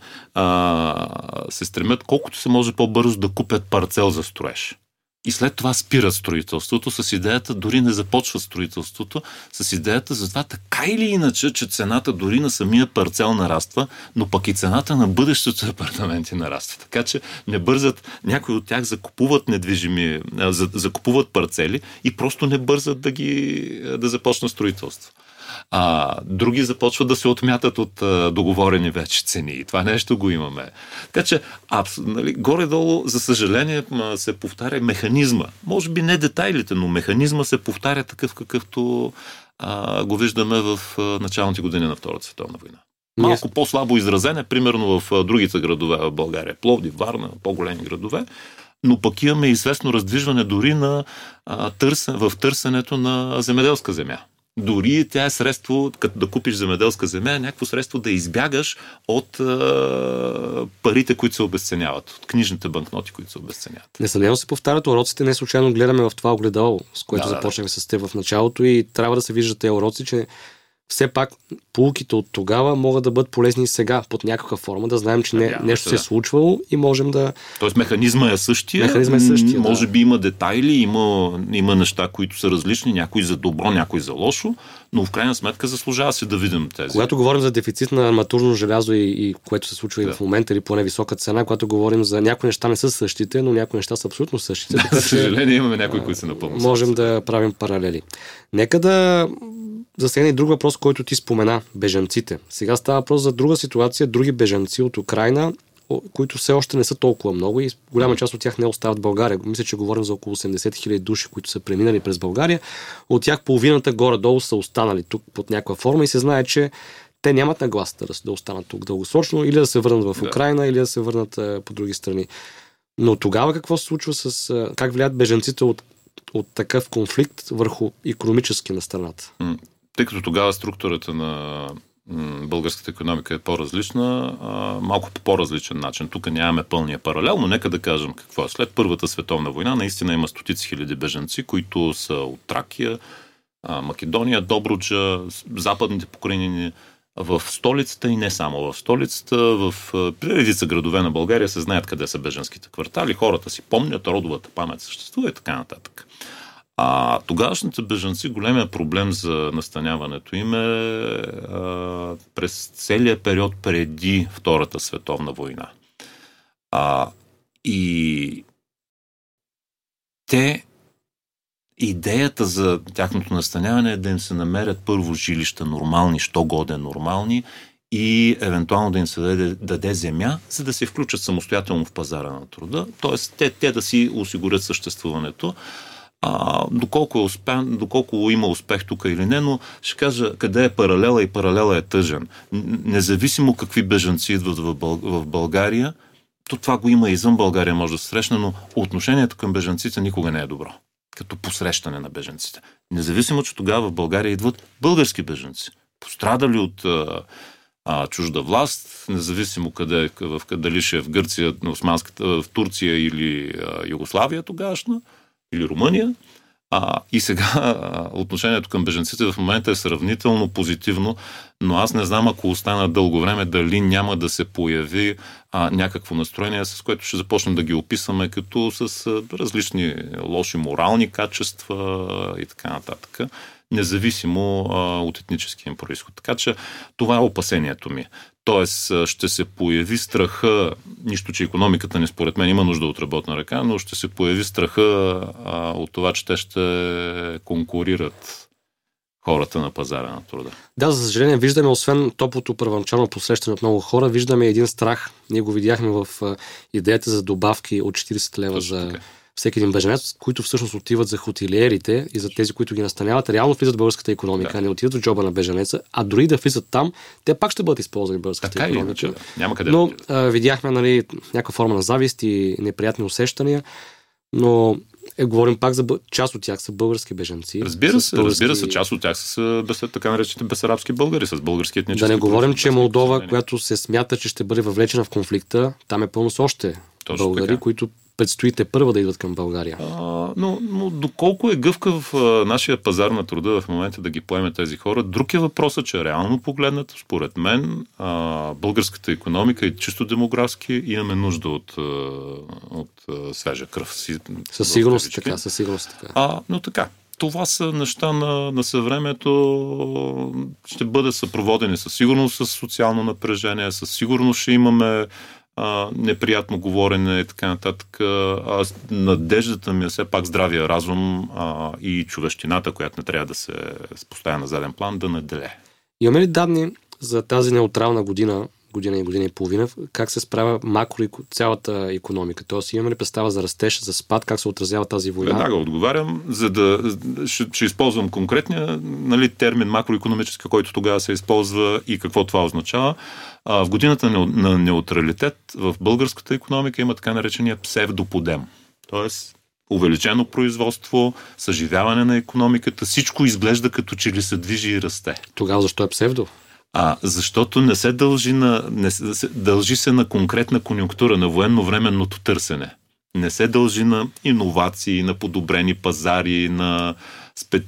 се стремят колкото се може по-бързо да купят парцел за строеж. И след това спират строителството с идеята, дори не започва строителството, с идеята за това така или иначе, че цената дори на самия парцел нараства, но пък и цената на бъдещето апартаменти нараства. Така че не бързат, някои от тях закупуват недвижими, закупуват парцели и просто не бързат да ги да започнат строителство а, други започват да се отмятат от а, договорени вече цени. И това нещо го имаме. Така че, абс, нали, горе-долу, за съжаление, се повтаря механизма. Може би не детайлите, но механизма се повтаря такъв, какъвто а, го виждаме в началните години на Втората световна война. Малко yes. по-слабо изразен е, примерно в другите градове в България. Пловди, Варна, по-големи градове но пък имаме известно раздвижване дори на, а, търсен, в търсенето на земеделска земя. Дори тя е средство, като да купиш земеделска земя, е някакво средство да избягаш от а, парите, които се обесценяват, от книжните банкноти, които се обесценяват. Несъмнено се повтарят уроците, не случайно гледаме в това огледало, с което да, започнахме да. с теб в началото и трябва да се виждат тези уроци, че все пак полуките от тогава могат да бъдат полезни и сега под някаква форма, да знаем, че не, нещо се е случвало и можем да... Тоест механизма е същия. Механизма е същия. Може да. би има детайли, има, има неща, които са различни, някои за добро, някои за лошо, но в крайна сметка заслужава се да видим тези. Когато говорим за дефицит на арматурно желязо и, и което се случва да. и в момента или поне висока цена, когато говорим за някои неща не са същите, но някои неща са абсолютно същите. Да, за съжаление имаме някои, които са напълно Можем да правим паралели. Нека да засегне и друг въпрос, който ти спомена бежанците. Сега става въпрос за друга ситуация, други бежанци от Украина, които все още не са толкова много и голяма част от тях не остават в България. Мисля, че говорим за около 80 хиляди души, които са преминали през България. От тях половината горе-долу са останали тук под някаква форма и се знае, че те нямат нагласата да, да останат тук дългосрочно или да се върнат в Украина, да. или да се върнат а, по други страни. Но тогава какво се случва с... А, как влияят бежанците от, от такъв конфликт върху економически на страната? Тъй като тогава структурата на българската економика е по-различна, малко по по-различен начин. Тук нямаме пълния паралел, но нека да кажем какво е. След Първата световна война наистина има стотици хиляди беженци, които са от Тракия, Македония, Добруджа, западните покрайнини, в столицата и не само в столицата, в редица градове на България се знаят къде са беженските квартали, хората си помнят, родовата памет съществува и така нататък. А тогавашните бежанци, големия проблем за настаняването им е а, през целия период преди Втората световна война. А, и те идеята за тяхното настаняване е да им се намерят първо жилища нормални, що годе нормални и евентуално да им се даде, даде земя, за да се включат самостоятелно в пазара на труда, т.е. Те, те да си осигурят съществуването. А, доколко, е успен, доколко има успех тук или не, но ще кажа къде е паралела и паралела е тъжен. Независимо какви бежанци идват в, Бъл, в България, то това го има извън България, може да се срещне, но отношението към бежанците никога не е добро. Като посрещане на бежанците. Независимо, че тогава в България идват български бежанци. Пострадали от а, а, чужда власт, независимо къде, в, дали ще е в Гърция, в Турция или а, Югославия тогашна или Румъния. А, и сега отношението към беженците в момента е сравнително позитивно, но аз не знам ако остана дълго време дали няма да се появи а, някакво настроение, с което ще започнем да ги описваме като с а, различни лоши морални качества и така нататък независимо а, от етническия им происход. Така че това е опасението ми. Тоест ще се появи страха, нищо, че економиката ни според мен има нужда от работна ръка, но ще се появи страха а, от това, че те ще конкурират хората на пазара на труда. Да, за съжаление, виждаме, освен топлото първоначално посрещане от много хора, виждаме един страх. Ние го видяхме в идеята за добавки от 40 лева Точно за така всеки един беженец, които всъщност отиват за хотелиерите и за тези, които ги настаняват, реално влизат в българската економика, да. не отиват в джоба на беженеца, а дори да влизат там, те пак ще бъдат използвани в българската така економика. Иначе, да. Няма къде но а, видяхме нали, някаква форма на завист и неприятни усещания, но е, говорим пак за част от тях са български беженци. Разбира се, български... разбира се, част от тях са без, така наречените безарабски българи с български етнически. Да не говорим, че Молдова, която се смята, че ще бъде въвлечена в конфликта, там е пълно с още Точно българи, така. които предстоите първа да идват към България? А, но, но доколко е гъвкав а, нашия пазар на труда в момента да ги поеме тези хора, друг е въпросът, че реално погледнато, според мен, а, българската економика и чисто демографски имаме нужда от, а, от а, свежа кръв. Със сигурност така, със сигурност така. А, но така, това са неща на, на съвремето. Ще бъде съпроводени със сигурност с социално напрежение, със сигурност ще имаме а, неприятно говорене и така нататък. А, надеждата ми е все пак здравия разум а, и човещината, която не трябва да се поставя на заден план, да наделе. Имаме ли данни за тази неутрална година, година и година и половина, как се справя макро цялата економика? Тоест имаме ли представа за растеж, за спад, как се отразява тази война? Веднага отговарям, за да ще, ще използвам конкретния нали, термин макроекономически, който тогава се използва и какво това означава. А, в годината на, на неутралитет в българската економика има така наречения псевдоподем. Тоест увеличено производство, съживяване на економиката, всичко изглежда като че ли се движи и расте. Тогава защо е псевдо? А, защото не се дължи, на, не се, дължи се на конкретна конюнктура, на военновременното търсене. Не се дължи на иновации, на подобрени пазари, на спе...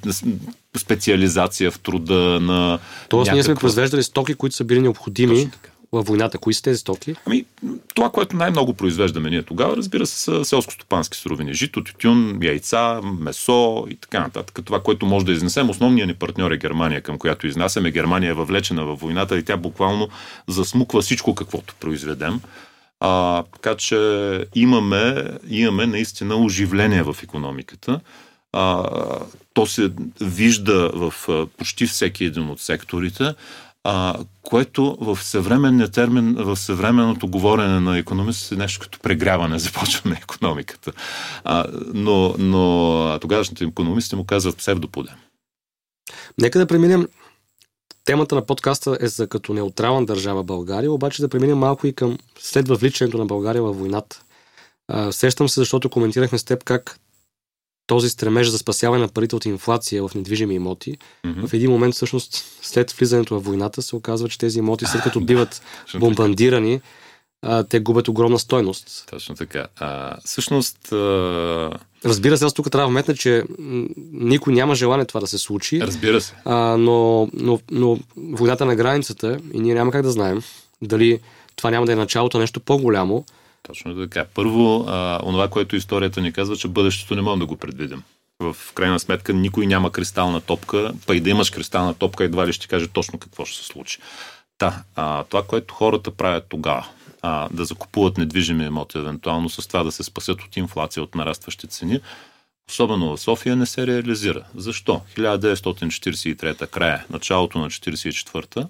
специализация в труда, на. Тоест, някаква... ние сме произвеждали стоки, които са били необходими във войната. Кои са тези стоки? Ами, това, което най-много произвеждаме ние тогава, разбира се, са селско-стопански суровини. Жито, тютюн, яйца, месо и така нататък. Това, което може да изнесем. Основният ни партньор е Германия, към която изнасяме. Германия е въвлечена във войната и тя буквално засмуква всичко, каквото произведем. А, така че имаме, имаме наистина оживление в економиката. А, то се вижда в почти всеки един от секторите а, което в съвременния термин, в съвременното говорене на економист е нещо като прегряване [laughs] започва на економиката. А, но, но тогавашните економисти му казват псевдоподем. Нека да преминем Темата на подкаста е за като неутрална държава България, обаче да преминем малко и към след въвличането на България във войната. А, сещам се, защото коментирахме с теб как този стремеж за спасяване на парите от инфлация в недвижими имоти, mm-hmm. в един момент всъщност след влизането в войната се оказва, че тези имоти след като биват [laughs] бомбандирани, а, те губят огромна стойност. Точно така. А, всъщност... А... Разбира се, аз тук трябва да вметна, че никой няма желание това да се случи. Разбира се. А, но, но, но войната на границата и ние няма как да знаем дали това няма да е началото на нещо по-голямо, точно така. Първо, а, онова, което историята ни казва, че бъдещето не можем да го предвидим. В крайна сметка никой няма кристална топка, па и да имаш кристална топка, едва ли ще каже точно какво ще се случи. Та, а, това, което хората правят тогава, а, да закупуват недвижими имоти, евентуално с това да се спасят от инфлация, от нарастващи цени, особено в София, не се реализира. Защо? 1943 края, началото на 1944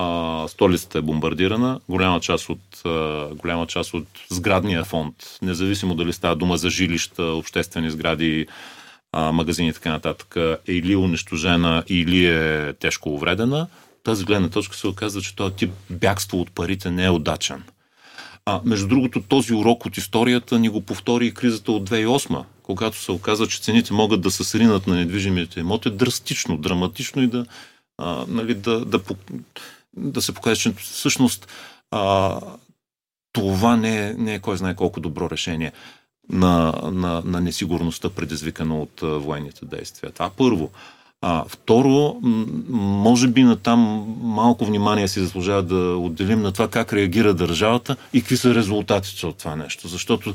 а, столицата е бомбардирана, голяма част, от, а, голяма част от сградния фонд, независимо дали става дума за жилища, обществени сгради, а, магазини и така нататък, е или унищожена, или е тежко увредена, тази гледна точка се оказва, че този тип бягство от парите не е удачен. А, между другото, този урок от историята ни го повтори и кризата от 2008, когато се оказа, че цените могат да се сринат на недвижимите имоти драстично, драматично и да, а, нали, да, да, да се покаже, че всъщност а, това не е, не е кой знае колко добро решение на, на, на несигурността, предизвикана от а, военните действия. Това първо. А, второ, може би на там малко внимание си заслужава да отделим на това как реагира държавата и какви са резултатите от това нещо. Защото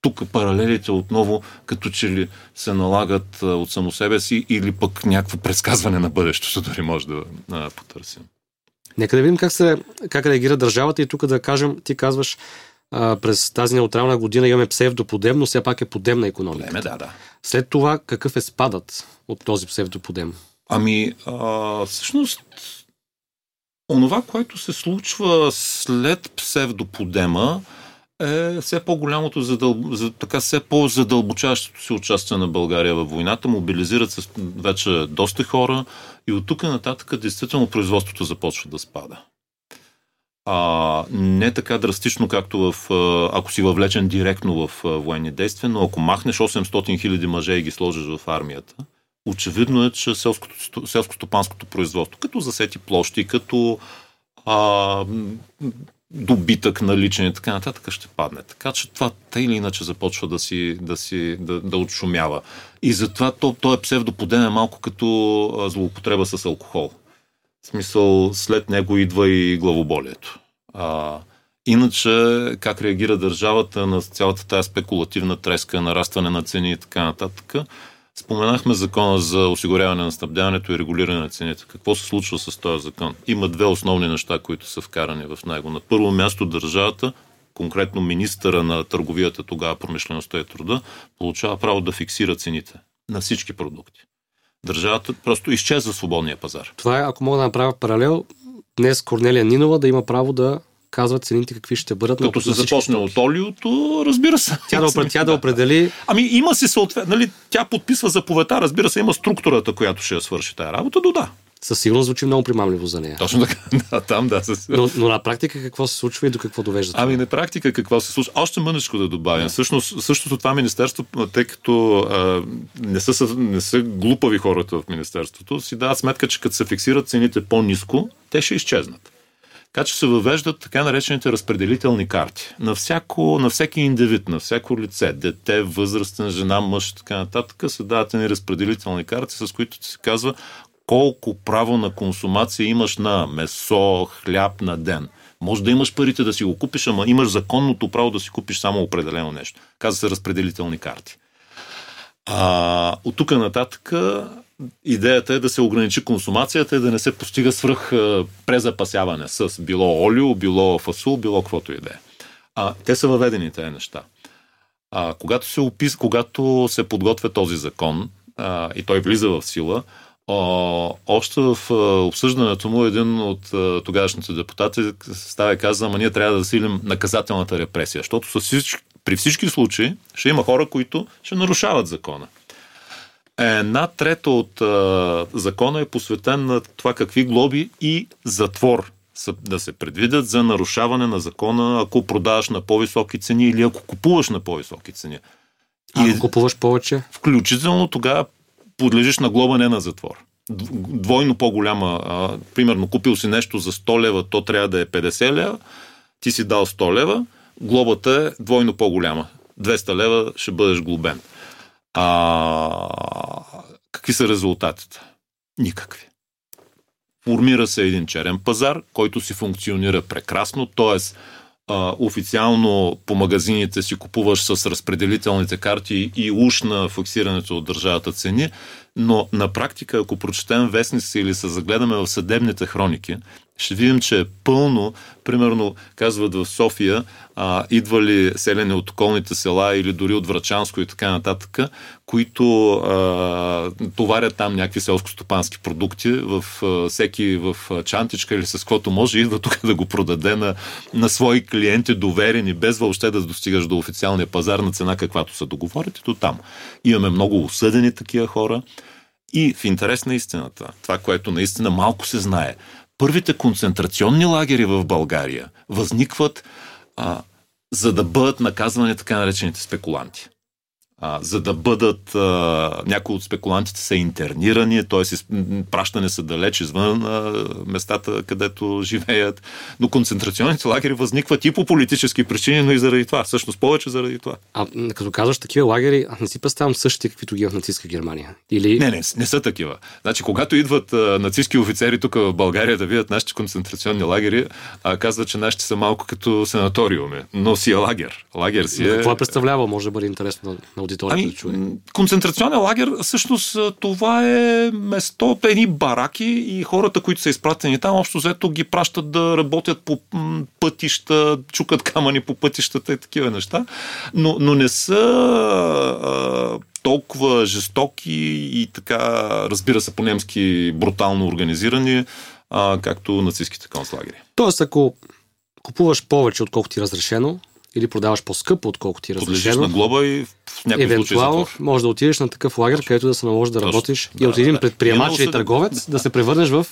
тук паралелите отново като че ли се налагат от само себе си или пък някакво предсказване на бъдещето, дори може да потърсим. Нека да видим как, се, как реагира държавата и тук да кажем, ти казваш, а, през тази неутрална година имаме псевдоподем, но все пак е подемна економика. Подем, да, да. След това какъв е спадът от този псевдоподем? Ами, а, всъщност, онова, което се случва след псевдоподема, е все по-голямото, задъл... за, така все по-задълбочаващото се участие на България във войната. Мобилизират се вече доста хора и от тук нататък действително производството започва да спада. А, не така драстично, както в, ако си въвлечен директно в военни действия, но ако махнеш 800 хиляди мъже и ги сложиш в армията, очевидно е, че селско-стопанското производство, като засети площи, като а, добитък на личен и така нататък ще падне. Така че това те или иначе започва да си, да, си, да, да отшумява. И затова то, то е псевдоподем малко като злоупотреба с алкохол. В смисъл, след него идва и главоболието. А, иначе, как реагира държавата на цялата тази спекулативна треска, нарастване на цени и така нататък, Споменахме закона за осигуряване на снабдяването и регулиране на цените. Какво се случва с този закон? Има две основни неща, които са вкарани в него. На първо място държавата, конкретно министъра на търговията, тогава промишлеността и труда, получава право да фиксира цените на всички продукти. Държавата просто изчезва свободния пазар. Това е, ако мога да направя паралел, днес Корнелия Нинова да има право да казват цените какви ще бъдат. Като се започне от олиото, разбира се. Тя да, тя да определи. Ами има си съответно, нали, тя подписва заповедта, разбира се, има структурата, която ще я свърши тази работа, до да. Със сигурност звучи много примамливо за нея. Точно така, [laughs] да, там да. Със... Но, но, на практика какво се случва и до какво довежда? Ами на практика какво се случва? Още мъничко да добавя. Да. Всъщност, същото това министерство, тъй като а, не, са, не са глупави хората в министерството, си дават сметка, че като се фиксират цените по-низко, те ще изчезнат. Така че се въвеждат така наречените разпределителни карти. На, всяко, на всеки индивид, на всяко лице, дете, възрастен, жена, мъж и така нататък, се дават ни разпределителни карти, с които ти се казва колко право на консумация имаш на месо, хляб на ден. Може да имаш парите да си го купиш, ама имаш законното право да си купиш само определено нещо. Казва се разпределителни карти. А, от тук нататък идеята е да се ограничи консумацията и да не се постига свръх презапасяване с било олио, било фасул, било каквото и да е. А, те са въведени тези неща. А, когато, се опис, когато се подготвя този закон а, и той влиза в сила, а, още в а, обсъждането му един от а, тогавашните депутати става и каза, ама ние трябва да засилим наказателната репресия, защото всички, при всички случаи ще има хора, които ще нарушават закона. Една трета от а, закона е посветен на това какви глоби и затвор са, да се предвидят за нарушаване на закона, ако продаваш на по-високи цени или ако купуваш на по-високи цени. И, ако купуваш повече? Включително тогава подлежиш на глоба, не на затвор. Двойно по-голяма. А, примерно, купил си нещо за 100 лева, то трябва да е 50 лева, ти си дал 100 лева, глобата е двойно по-голяма. 200 лева ще бъдеш глобен. А, какви са резултатите? Никакви. Формира се един черен пазар, който си функционира прекрасно, т.е. официално по магазините си купуваш с разпределителните карти и уж на фиксирането от държавата цени, но на практика, ако прочетем вестници или се загледаме в съдебните хроники, ще видим, че е пълно, примерно, казват в София, а, идвали селени от околните села или дори от Врачанско и така нататък, които а, товарят там някакви селско-стопански продукти в а, всеки в чантичка или с каквото може, идва тук [laughs] да го продаде на, на свои клиенти, доверени, без въобще да достигаш до официалния пазар на цена, каквато са договорите, до там. Имаме много осъдени такива хора. И в интерес на истината, това, което наистина малко се знае, първите концентрационни лагери в България възникват а, за да бъдат наказвани така наречените спекуланти а, за да бъдат а, някои от спекулантите са интернирани, т.е. пращане са далеч извън а, местата, където живеят. Но концентрационните лагери възникват и по политически причини, но и заради това. Всъщност повече заради това. А като казваш такива лагери, аз не си представям същите, каквито ги в нацистска Германия. Или... Не, не, не са такива. Значи, когато идват а, нацистски офицери тук в България да видят нашите концентрационни лагери, а, казват, че нашите са малко като санаториуми. Но си е лагер. Лагер си е... Какво е представлява? Може да бъде интересно на аудиторията ами, да чуе. Концентрационен лагер, всъщност това е место, едни бараки и хората, които са изпратени там, общо взето ги пращат да работят по пътища, чукат камъни по пътищата и такива неща, но, но не са а, толкова жестоки и така, разбира се, по-немски брутално организирани, а, както нацистските концлагери. Тоест, ако купуваш повече, отколкото ти е разрешено, или продаваш по-скъпо, отколкото ти е разрешено. на глоба и в някакъв Евентуално може да отидеш на такъв лагер, където да се наложи да работиш да, и от един да, предприемач или търговец да. да се превърнеш в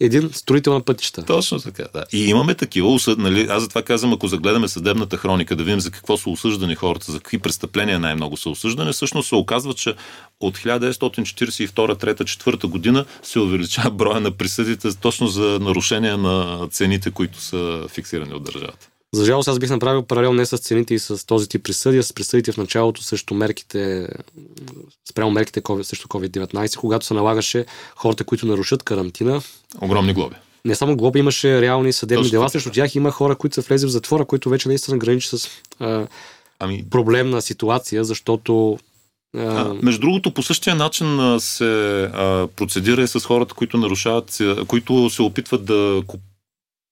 един строител на пътища. Точно така, да. И имаме такива осъд, нали? Аз затова казвам, ако загледаме съдебната хроника, да видим за какво са осъждани хората, за какви престъпления най-много са осъждани, всъщност се оказва, че от 1942, 3, 4 година се увеличава броя на присъдите точно за нарушение на цените, които са фиксирани от държавата. За жалост аз бих направил паралел не с цените и с този тип присъди, а с присъдите в началото срещу мерките, спрямо мерките срещу COVID-19, когато се налагаше хората, които нарушат карантина. Огромни глоби. Не само глоби, имаше реални съдебни Точно дела. Срещу тях има хора, които са влезли в затвора, които вече наистина граничи с а, ами... проблемна ситуация, защото а, между другото, по същия начин се а, процедира и с хората, които нарушават, които се опитват да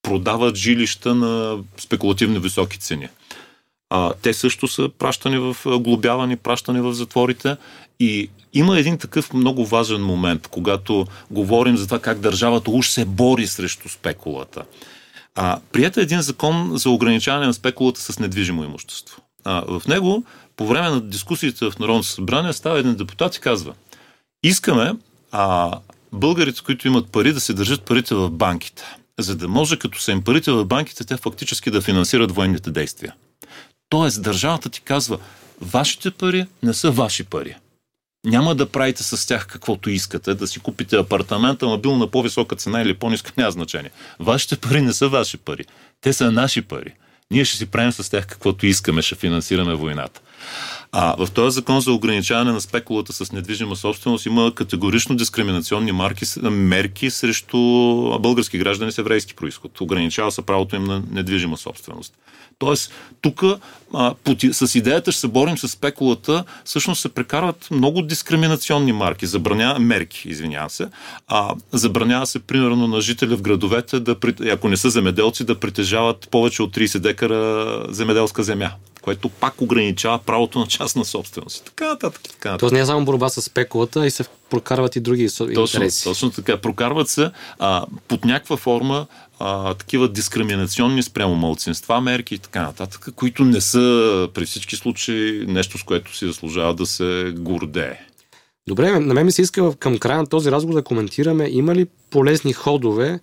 продават жилища на спекулативни високи цени. А, те също са пращани в глобявани, пращани в затворите и има един такъв много важен момент, когато говорим за това как държавата уж се бори срещу спекулата. А, прията е един закон за ограничаване на спекулата с недвижимо имущество. А, в него, по време на дискусиите в Народното събрание, става един депутат и казва искаме а, българите, които имат пари, да се държат парите в банките за да може като са им парите в банките, те фактически да финансират военните действия. Тоест, държавата ти казва, вашите пари не са ваши пари. няма да правите с тях каквото искате, да си купите апартамента, ама бил на по-висока цена или по-ниска, няма значение. Вашите пари не са ваши пари. Те са наши пари. Ние ще си правим с тях каквото искаме, ще финансираме войната. А в този закон за ограничаване на спекулата с недвижима собственост има категорично дискриминационни марки, мерки срещу български граждани с еврейски происход. Ограничава се правото им на недвижима собственост. Тоест, тук с идеята ще се борим с спекулата, всъщност се прекарват много дискриминационни марки, забраня, мерки, извинявам се. А, забранява се, примерно, на жители в градовете, да, ако не са земеделци, да притежават повече от 30 декара земеделска земя което пак ограничава правото на частна собственост. Така нататък. Така нататък. Тоест не е само борба с спекулата, и се прокарват и други точно, интереси. Точно така. Прокарват се а, под някаква форма а, такива дискриминационни спрямо мълцинства мерки и така нататък, които не са при всички случаи нещо, с което си заслужава да се гордее. Добре, на мен ми се иска към края на този разговор да коментираме има ли полезни ходове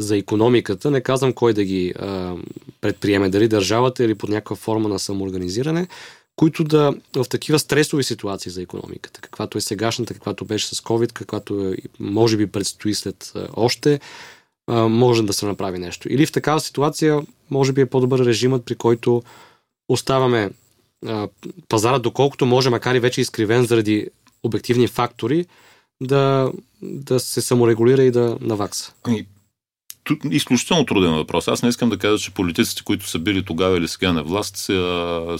за економиката, не казвам кой да ги а, предприеме, дали държавата или под някаква форма на самоорганизиране, които да в такива стресови ситуации за економиката, каквато е сегашната, каквато беше с COVID, каквато е, може би предстои след а, още, а, може да се направи нещо. Или в такава ситуация, може би е по-добър режимът, при който оставаме а, пазара, доколкото може, макар и вече изкривен заради обективни фактори, да, да се саморегулира и да навакса. Ами, изключително труден въпрос. Аз не искам да кажа, че политиците, които са били тогава или сега на власт,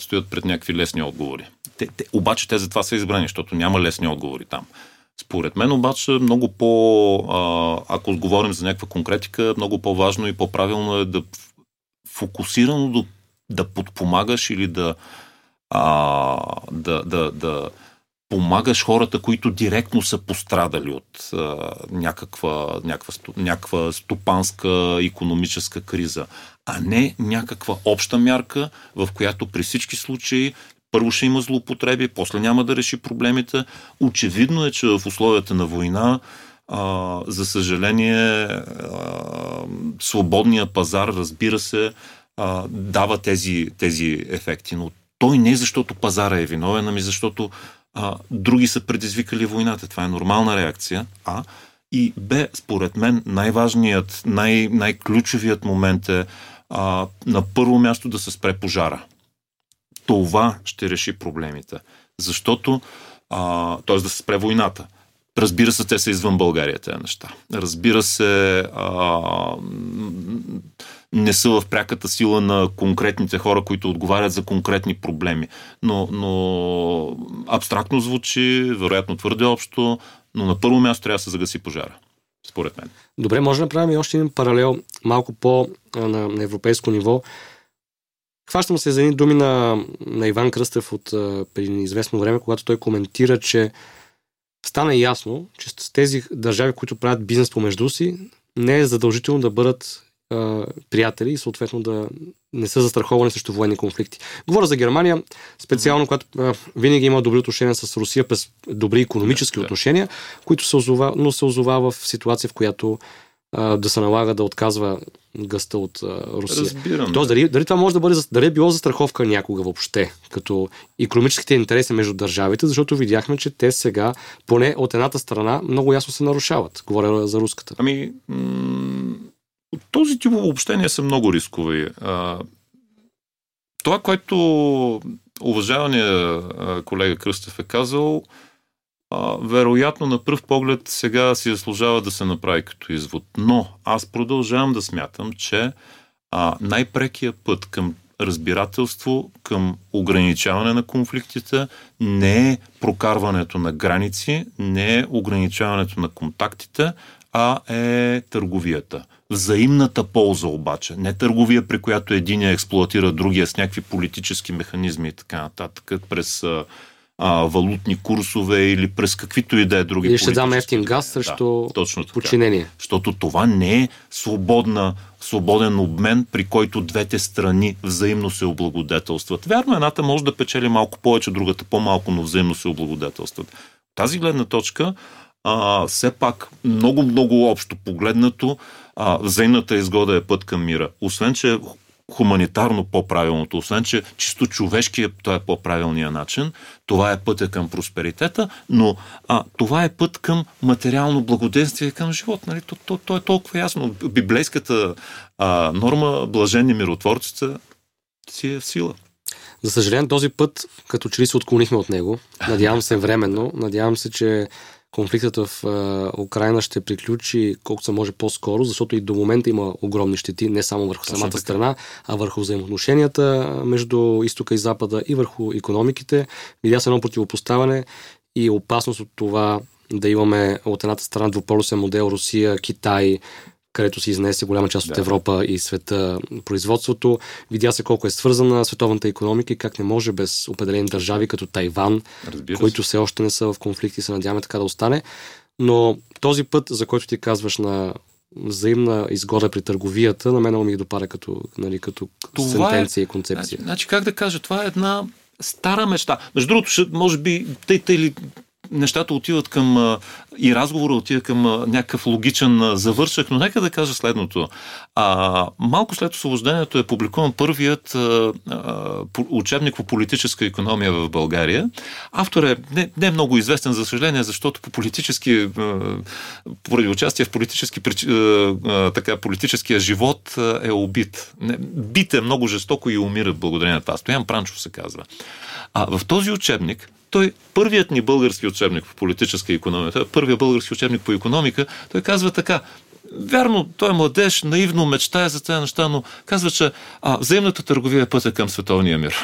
стоят пред някакви лесни отговори. Те, те, обаче те за това са избрани, защото няма лесни отговори там. Според мен обаче много по, ако говорим за някаква конкретика, много по-важно и по-правилно е да фокусирано да, да подпомагаш или да, а, да, да, да, помагаш хората, които директно са пострадали от а, някаква, някаква, някаква стопанска економическа криза, а не някаква обща мярка, в която при всички случаи първо ще има злоупотреби, после няма да реши проблемите. Очевидно е, че в условията на война, а, за съжаление, а, свободния пазар, разбира се, а, дава тези, тези ефекти. Но той не е защото пазара е виновен, ами защото а, други са предизвикали войната. Това е нормална реакция. А. И Б, според мен, най-важният, най- най-ключовият момент е а, на първо място да се спре пожара. Това ще реши проблемите. Защото, т.е. да се спре войната. Разбира се, те са извън България, тези неща. Разбира се, а, не са в пряката сила на конкретните хора, които отговарят за конкретни проблеми. Но, но абстрактно звучи, вероятно твърде общо, но на първо място трябва да се загаси пожара. Според мен. Добре, може да направим и още един паралел малко по на, на европейско ниво. Хващам се за едни думи на, на Иван Кръстев от преди известно време, когато той коментира, че стана ясно, че с тези държави, които правят бизнес помежду си, не е задължително да бъдат а, приятели и съответно да не са застраховани срещу военни конфликти. Говоря за Германия, специално, когато а, винаги има добри отношения с Русия през добри економически да, отношения, които се озова, но се озова в ситуация, в която а, да се налага да отказва гъста от а, Русия. Разбирам. Тоест, дали, дали това може да бъде, дали е било застраховка някога въобще, като економическите интереси между държавите, защото видяхме, че те сега, поне от едната страна, много ясно се нарушават. Говоря за руската. Ами, м- този тип обобщения са много рискови. Това, което уважавания колега Кръстев е казал, вероятно на пръв поглед сега си заслужава да се направи като извод. Но аз продължавам да смятам, че най-прекият път към разбирателство, към ограничаване на конфликтите не е прокарването на граници, не е ограничаването на контактите, а е търговията. Взаимната полза обаче, не търговия, при която един я експлуатира другия с някакви политически механизми и така нататък, през а, валутни курсове или през каквито и да е други. Или ще дам ефтин газ срещу да, точно така. подчинение. Защото това не е свободна, свободен обмен, при който двете страни взаимно се облагодетелстват. Вярно, едната може да печели малко повече, другата по-малко, но взаимно се облагодетелстват. Тази гледна точка, а, все пак много-много общо погледнато, а, взаимната изгода е път към мира. Освен, че хуманитарно по-правилното, освен че чисто човешки това е по-правилният начин. Това е пътя към просперитета, но а, това е път към материално благоденствие към живот. Нали? То, то, то е толкова ясно. Библейската а, норма, блажени миротворците, си е в сила. За съжаление, този път, като че ли се отклонихме от него, надявам се временно, надявам се, че конфликтът в а, Украина ще приключи колкото се може по-скоро, защото и до момента има огромни щети, не само върху Точно самата така. страна, а върху взаимоотношенията между изтока и запада и върху економиките. Видя се едно противопоставяне и опасност от това да имаме от едната страна двуполюсен модел Русия, Китай, където се изнесе голяма част да. от Европа и света производството. Видя се колко е свързана световната економика и как не може без определени държави, като Тайван, които все още не са в конфликт и се надяваме така да остане. Но този път, за който ти казваш на взаимна изгода при търговията, на мен ми допада като, нали, като това е- сентенция е, и концепция. Значи, значи, как да кажа, това е една стара мечта. Между другото, може би, тъй, тъй нещата отиват към и разговора отива към някакъв логичен завършък, но нека да кажа следното. А, малко след освобождението е публикуван първият а, учебник по политическа економия в България. Автор е не, не е много известен, за съжаление, защото по политически, поради участие в политически, така, политическия живот е убит. Не, бит е много жестоко и умира благодарение на това. Стоян Пранчов се казва. А в този учебник той, първият ни български учебник по политическа е първият български учебник по економика, той казва така, Вярно, той е младеж, наивно мечтае за тези неща, но казва, че а, взаимната търговия е пътя към световния мир.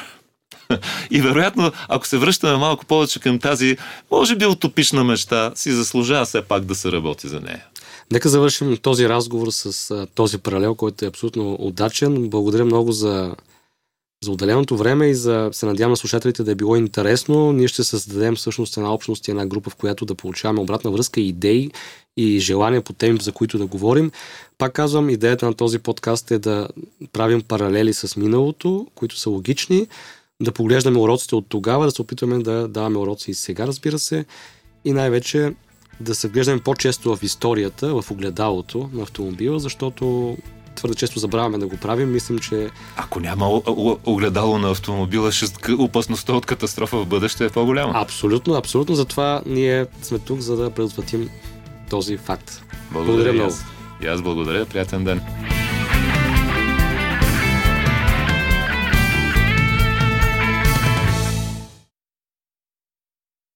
[laughs] И вероятно, ако се връщаме малко повече към тази, може би утопична мечта, си заслужава все пак да се работи за нея. Нека завършим този разговор с този паралел, който е абсолютно удачен. Благодаря много за за отделеното време и за се надявам на слушателите да е било интересно. Ние ще създадем всъщност една общност и една група, в която да получаваме обратна връзка, идеи и желания по теми, за които да говорим. Пак казвам, идеята на този подкаст е да правим паралели с миналото, които са логични, да поглеждаме уроците от тогава, да се опитваме да даваме уроци и сега, разбира се, и най-вече да се вглеждаме по-често в историята, в огледалото на автомобила, защото твърде често забравяме да го правим. Мислим, че... Ако няма огледало на автомобила, ще... опасността от катастрофа в бъдеще е по-голяма. Абсолютно, абсолютно. Затова ние сме тук, за да предотвратим този факт. Благодаря, благодаря много. И аз благодаря. Приятен ден.